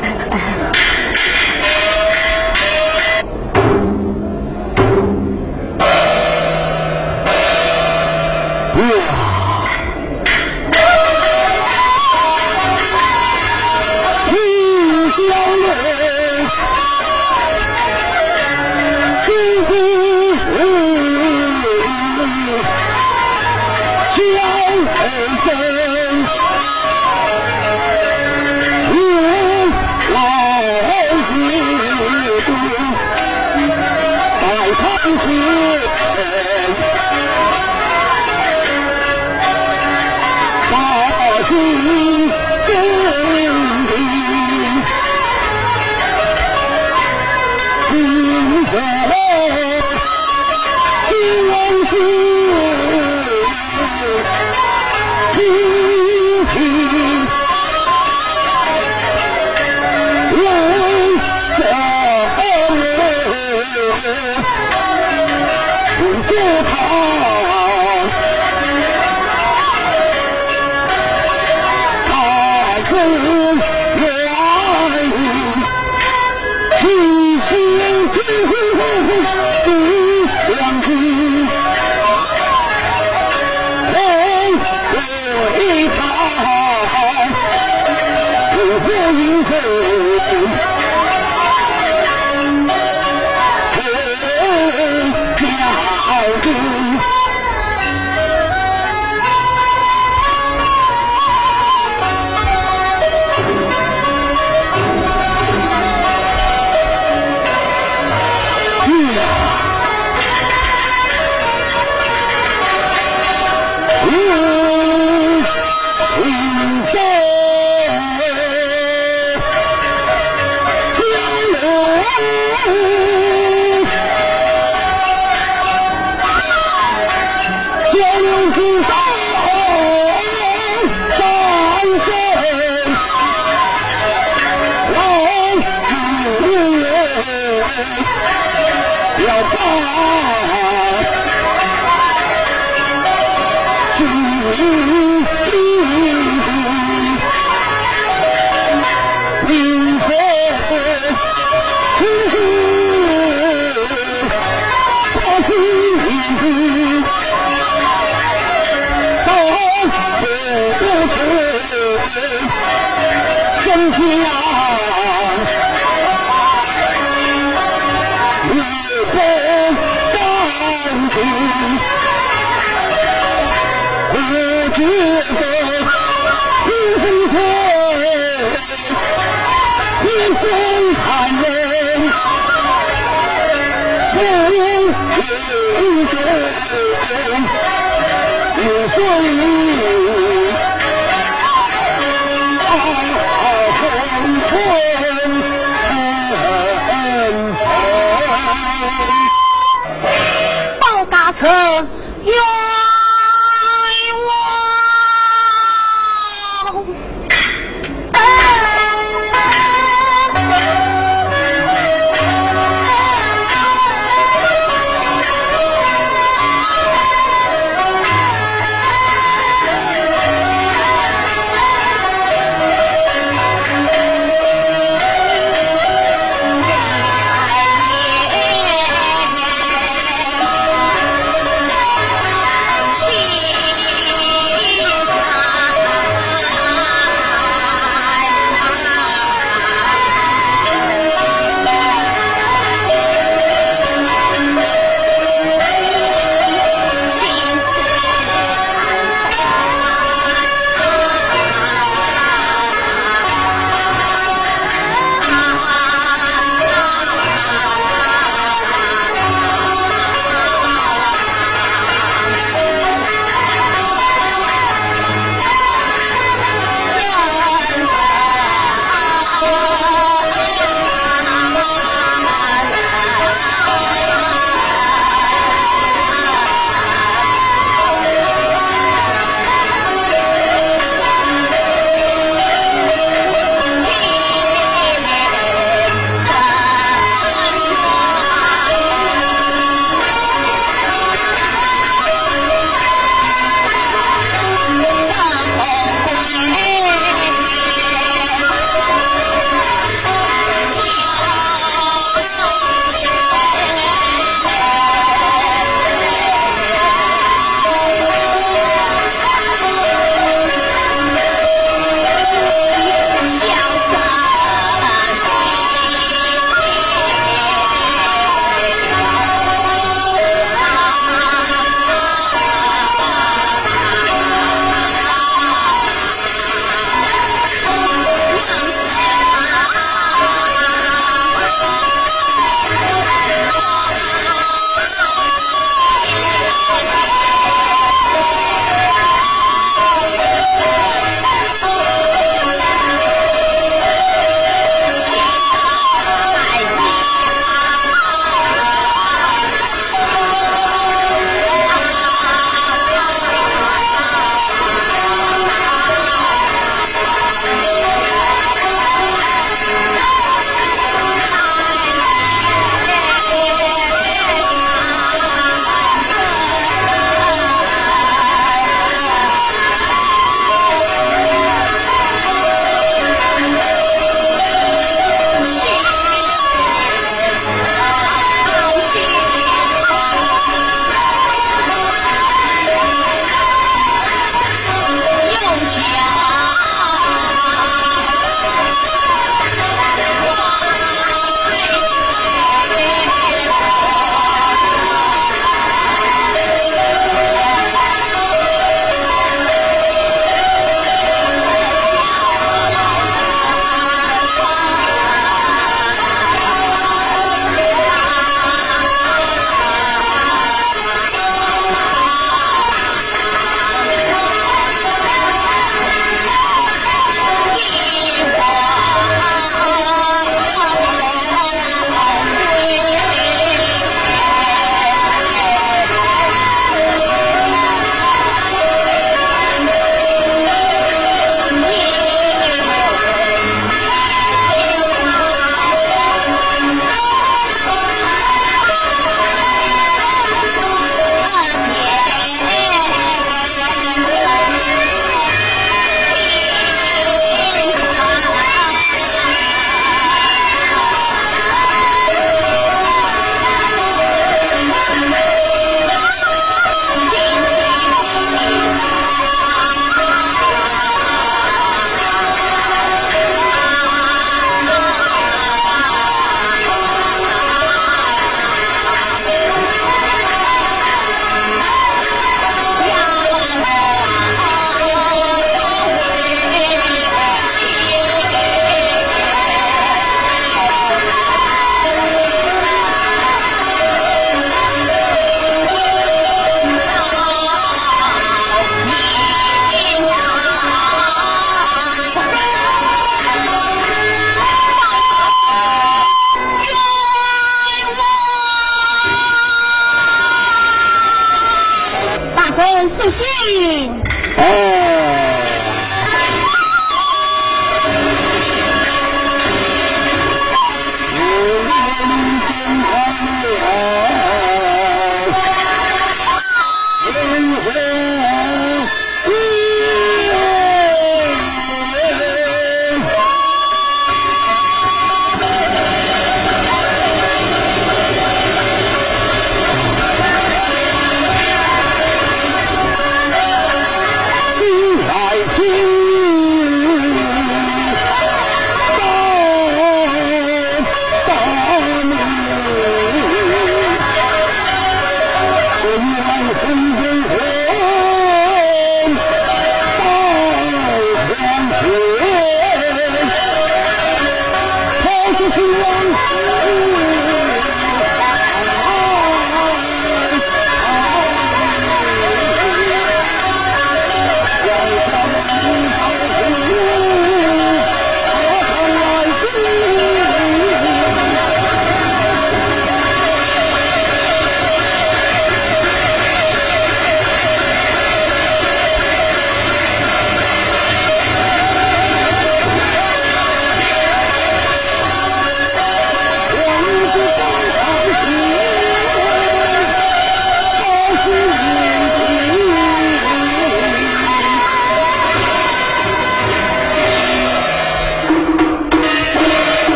自信。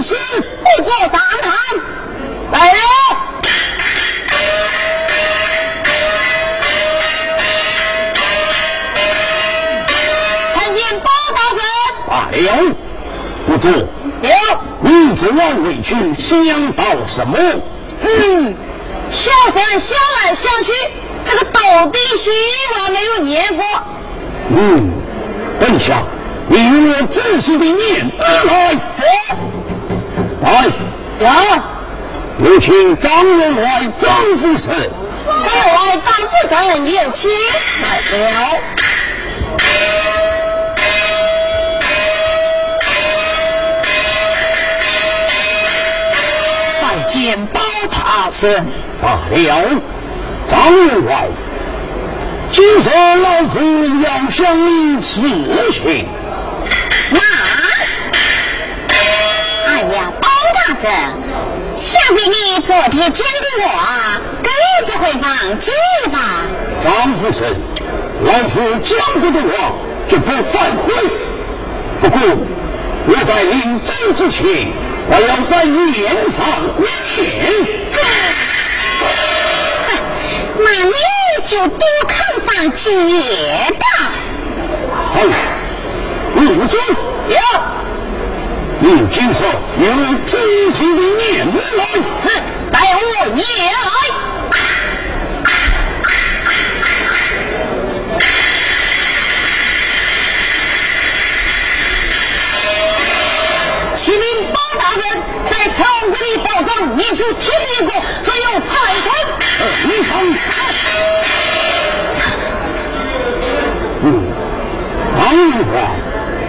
来面试。不做上谈。来了。参见包大人。哎呦。不知。有。你昨晚回去想到什么？嗯，小生想来想去，这个斗地主我还没有念过。嗯，等下，你用我仔细的念来。是。来。有。有请张员外、张夫人。张员外、张夫人有请。来了。再见，包大生。罢了，张员外。今日老夫要向你辞行。包大生，想必你昨天见的我啊，更不会忘记吧？张夫人，老夫讲过的话绝不反悔。不过，我在临走之前，我要在你脸上念。那你就多看上几眼吧。好，入座。有。你今后有仔细的念来，是待我念来。启禀包大人，在朝国的报上念出天地国，还有财产。你看。嗯，张玉华，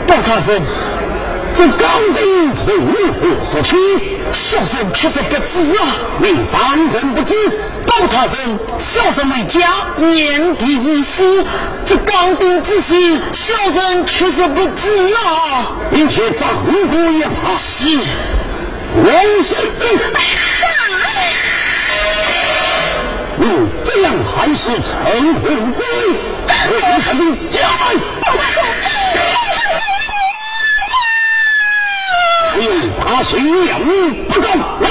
包大人。这钢钉从何说起？小生确实不知啊。你当真不知？包大人，小生为家念的意思，这钢钉之事，小生确实不知啊。并且张国也怕是王生。你这样还是陈红贵？我肯定家来。包大人。大刑两不中，来！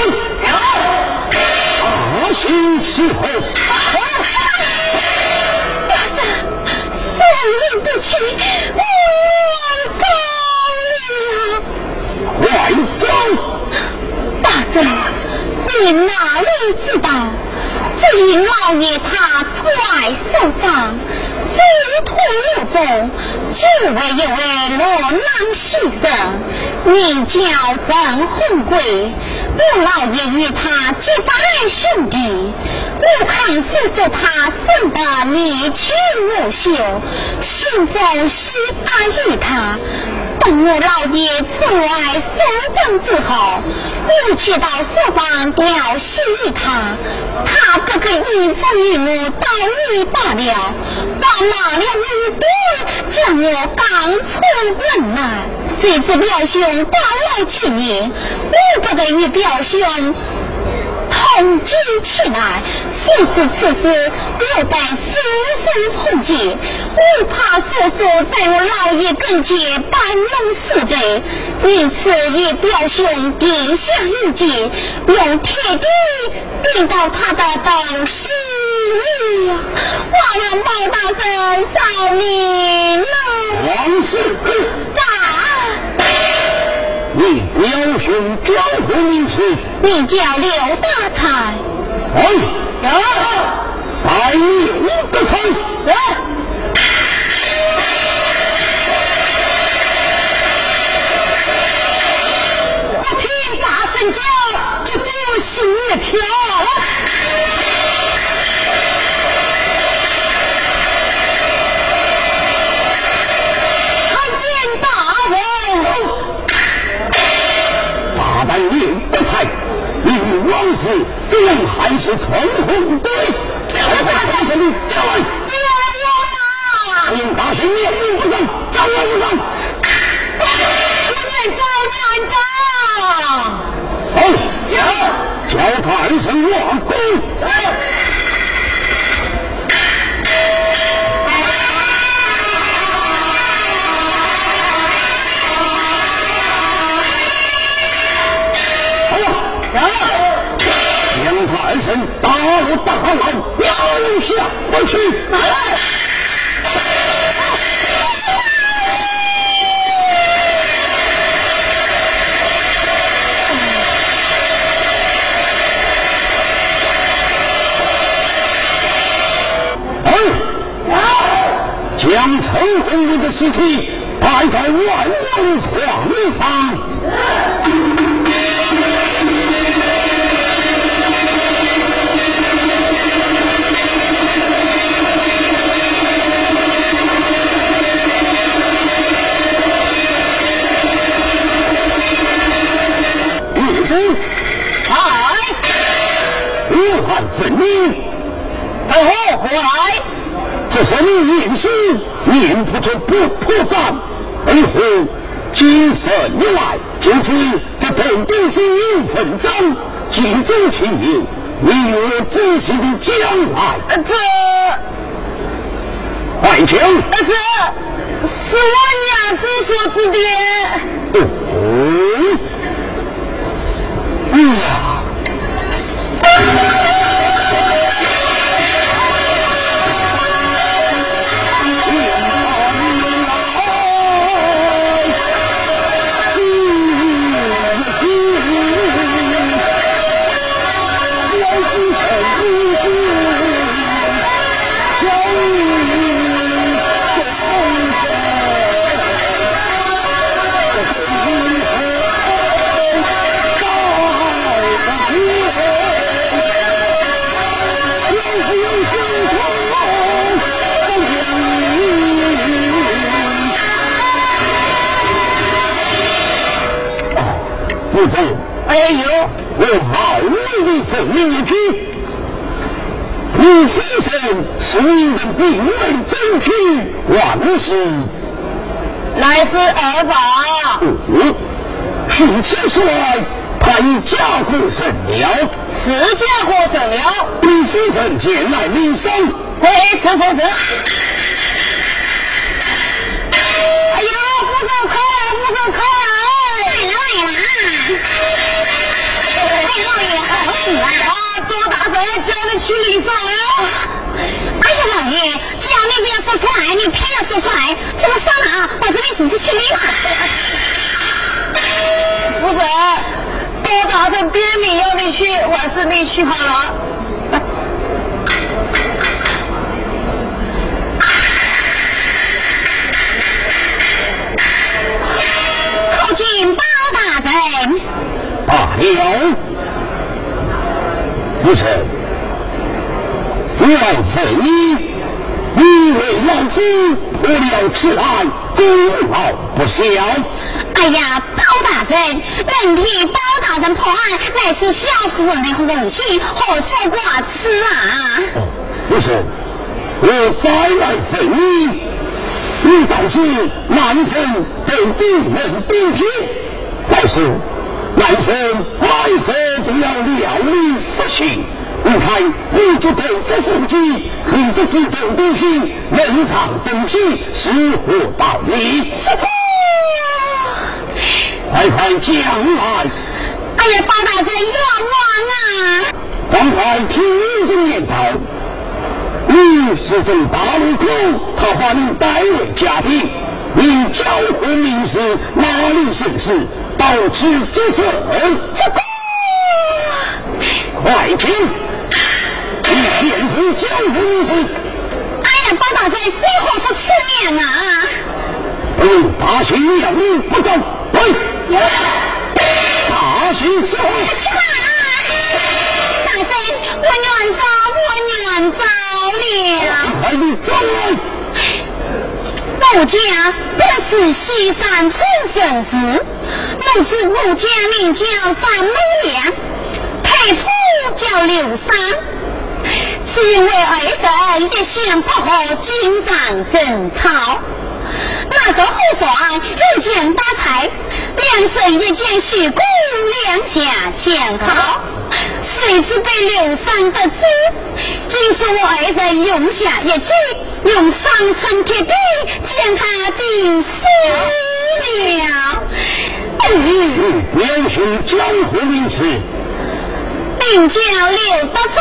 大刑伺候。大人，受人不起，我冤枉了。快走！大人，你哪里知道？这一老爷他出外受伤。水土无中，只为一位落难牺牲。名叫曾红贵，我老爷与他结拜兄弟。我看是说他生得年轻无秀，心中喜爱于他。等我老爷出外收账之后，我去到书房调戏他，他不肯依附于我，道义罢了。把骂了一顿，将我赶出门来。谁知表兄到来几年，我不得与表兄同居起来。此时此时，我待叔叔碰见，我怕叔叔在我老爷跟前搬弄是非，因此与表兄定下一计，用铁钉钉到他的刀心里呀！望望包大人！王你叫？你叫刘大才。哎。有，百无得财。有，我听大声叫，就给我心一跳。王氏。这样还是从红队，我大将军叫来，冤枉啊！应大神面目不正，张我不上。出面走，站长。好，叫他二声王公。我去。将陈红玉的尸体摆在万王床上。来，武汉分明，等我回来。这是你应许，念不出不破绽，为何今生以来就知这同定是有纷争，集中情友，你我自己的将来。这，爱卿，那是是我娘子所指的。哦，一人并未争取万事，乃是？二爸。嗯，十七岁他已嫁过神了，是嫁过神了。李先生前来领赏，喂，陈先生。哎呀，不走开，不走开！叫你去领赏啊！哎呀，老爷，叫你不要说出来，你偏要说出来，这个赏啊，我这里是 不是去领了？夫人，包大人别名要你去，还是你去好了。叩见包大人。罢了，夫人。万岁！你为老夫破了此案，功劳不小。哎呀，包大人，能替包大人破案，乃是小夫人的荣幸，何所挂齿啊？不是，我再来问你，你倒是男生被敌人兵平，但是男生来时就要料理事情。你看，你这辈子父亲，你这几头东西，人藏东西，是何道理？快快讲来！哎呀，包大人冤枉啊！刚才听你的念头，你是从大路口，他把你带为家丁，你交换名士，哪里行事，到此之策？这个，快听！哎呀，包大人，你何出此言啊？大刑要你不走，来，大刑伺候。大人，我愿走，我愿走了。快你走来。奴家本是西山村生子，奴是奴家名叫张美莲，太夫叫刘三。是因为二婶一向不和金帐争吵，那个后帅入见发财，两婶一见许公两下相好，谁知被刘三得知，竟是我二婶用下一计，用三寸铁钉将他钉死了。嗯，英雄江湖名士。名叫刘德在。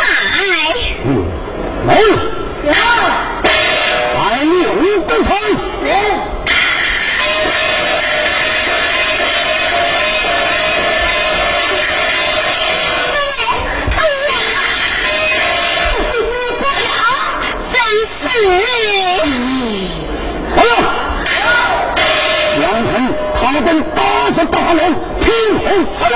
嗯，哦，还有不退。好了，两城他等打着大龙，平红四路。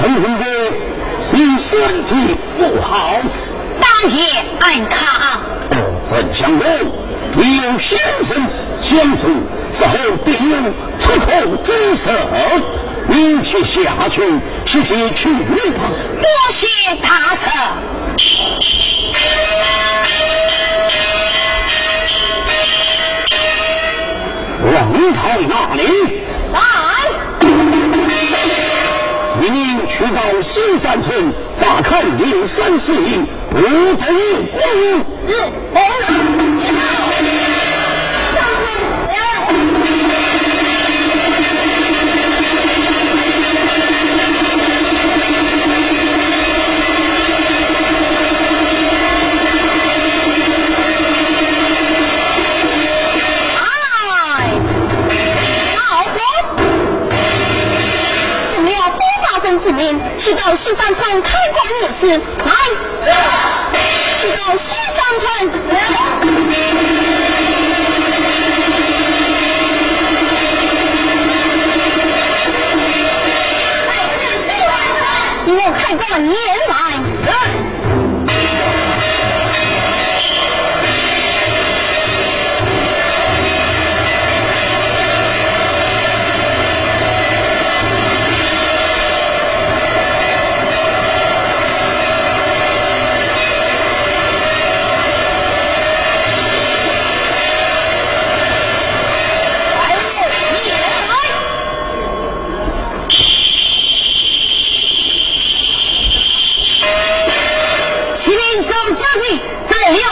陈文哥，你身体不好。当夜安康。怎相容？你有先生相助，此后必有出口之色。你且下去，直接去吧。多谢大臣。王朝那里？来。去到西山村，乍看刘三四营，不得误。是，子民去到西山村开馆议事，来，去到西山村，我开馆言来。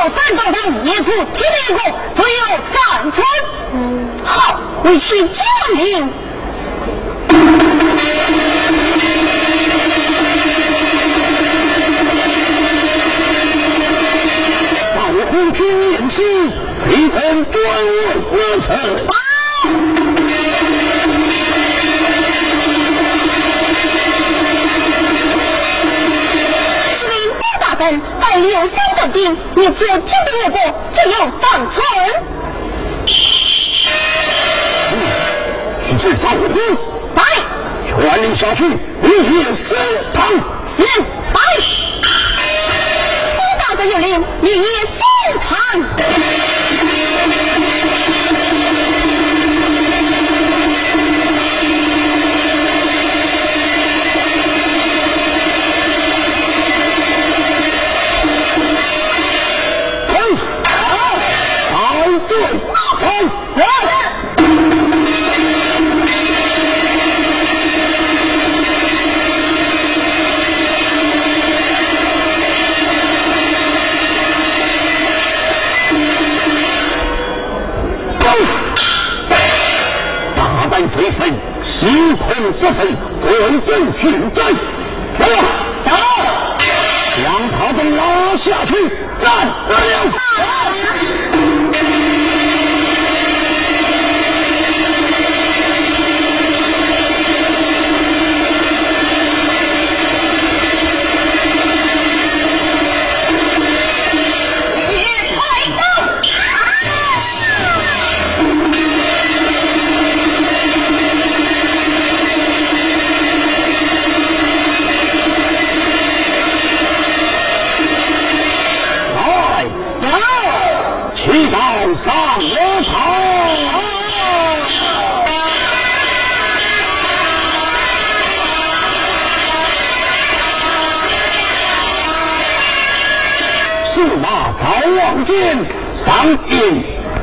山道上一处七里国，只有三村。好，为其将领。保护军命师，非臣专为何臣。在刘三你做金兵越过，只有三寸。是少兵，来，全力下去，一死唐。是，来，我大哥有令，一死唐。时空失神，最终殉战。走，走，将他们拉下去，斩了。见，上应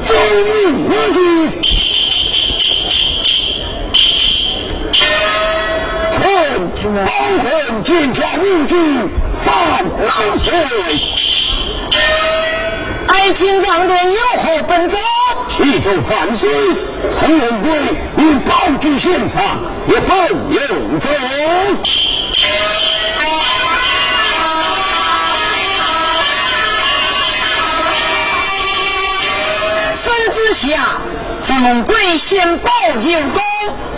周命而去。臣王魂见下无惧，三难岁。爱卿王殿有何本奏？启奏万岁，陈文贵因保举献上，也不用走。下，总归先报有功，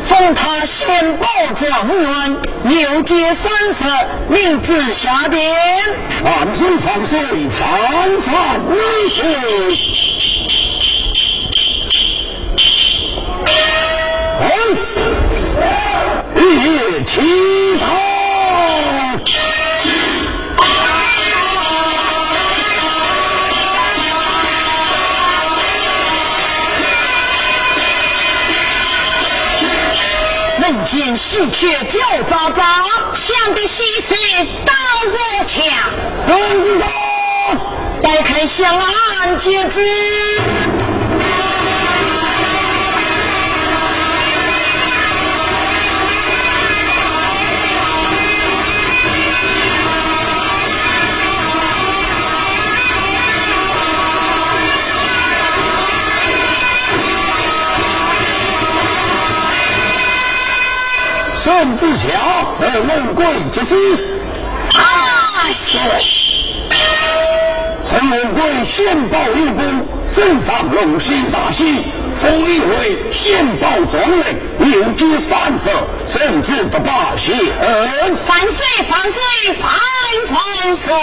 封他先报状元，六阶三十，命至下殿。万岁万岁，万万岁！门前喜鹊叫喳喳，想必西施到我墙，孙子高，摆开香案接旨。孙子小，则龙贵之子。太岁。陈文贵献报有功，身上龙心大喜，封一为献报状元，六居三十，甚至不罢谢恩。万岁万岁万万岁！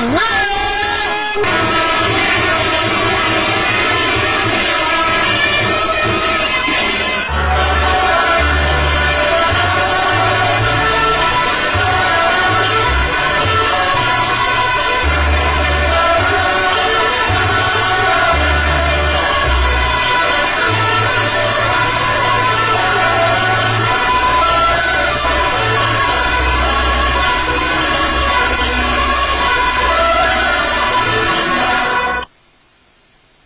Wow, wow.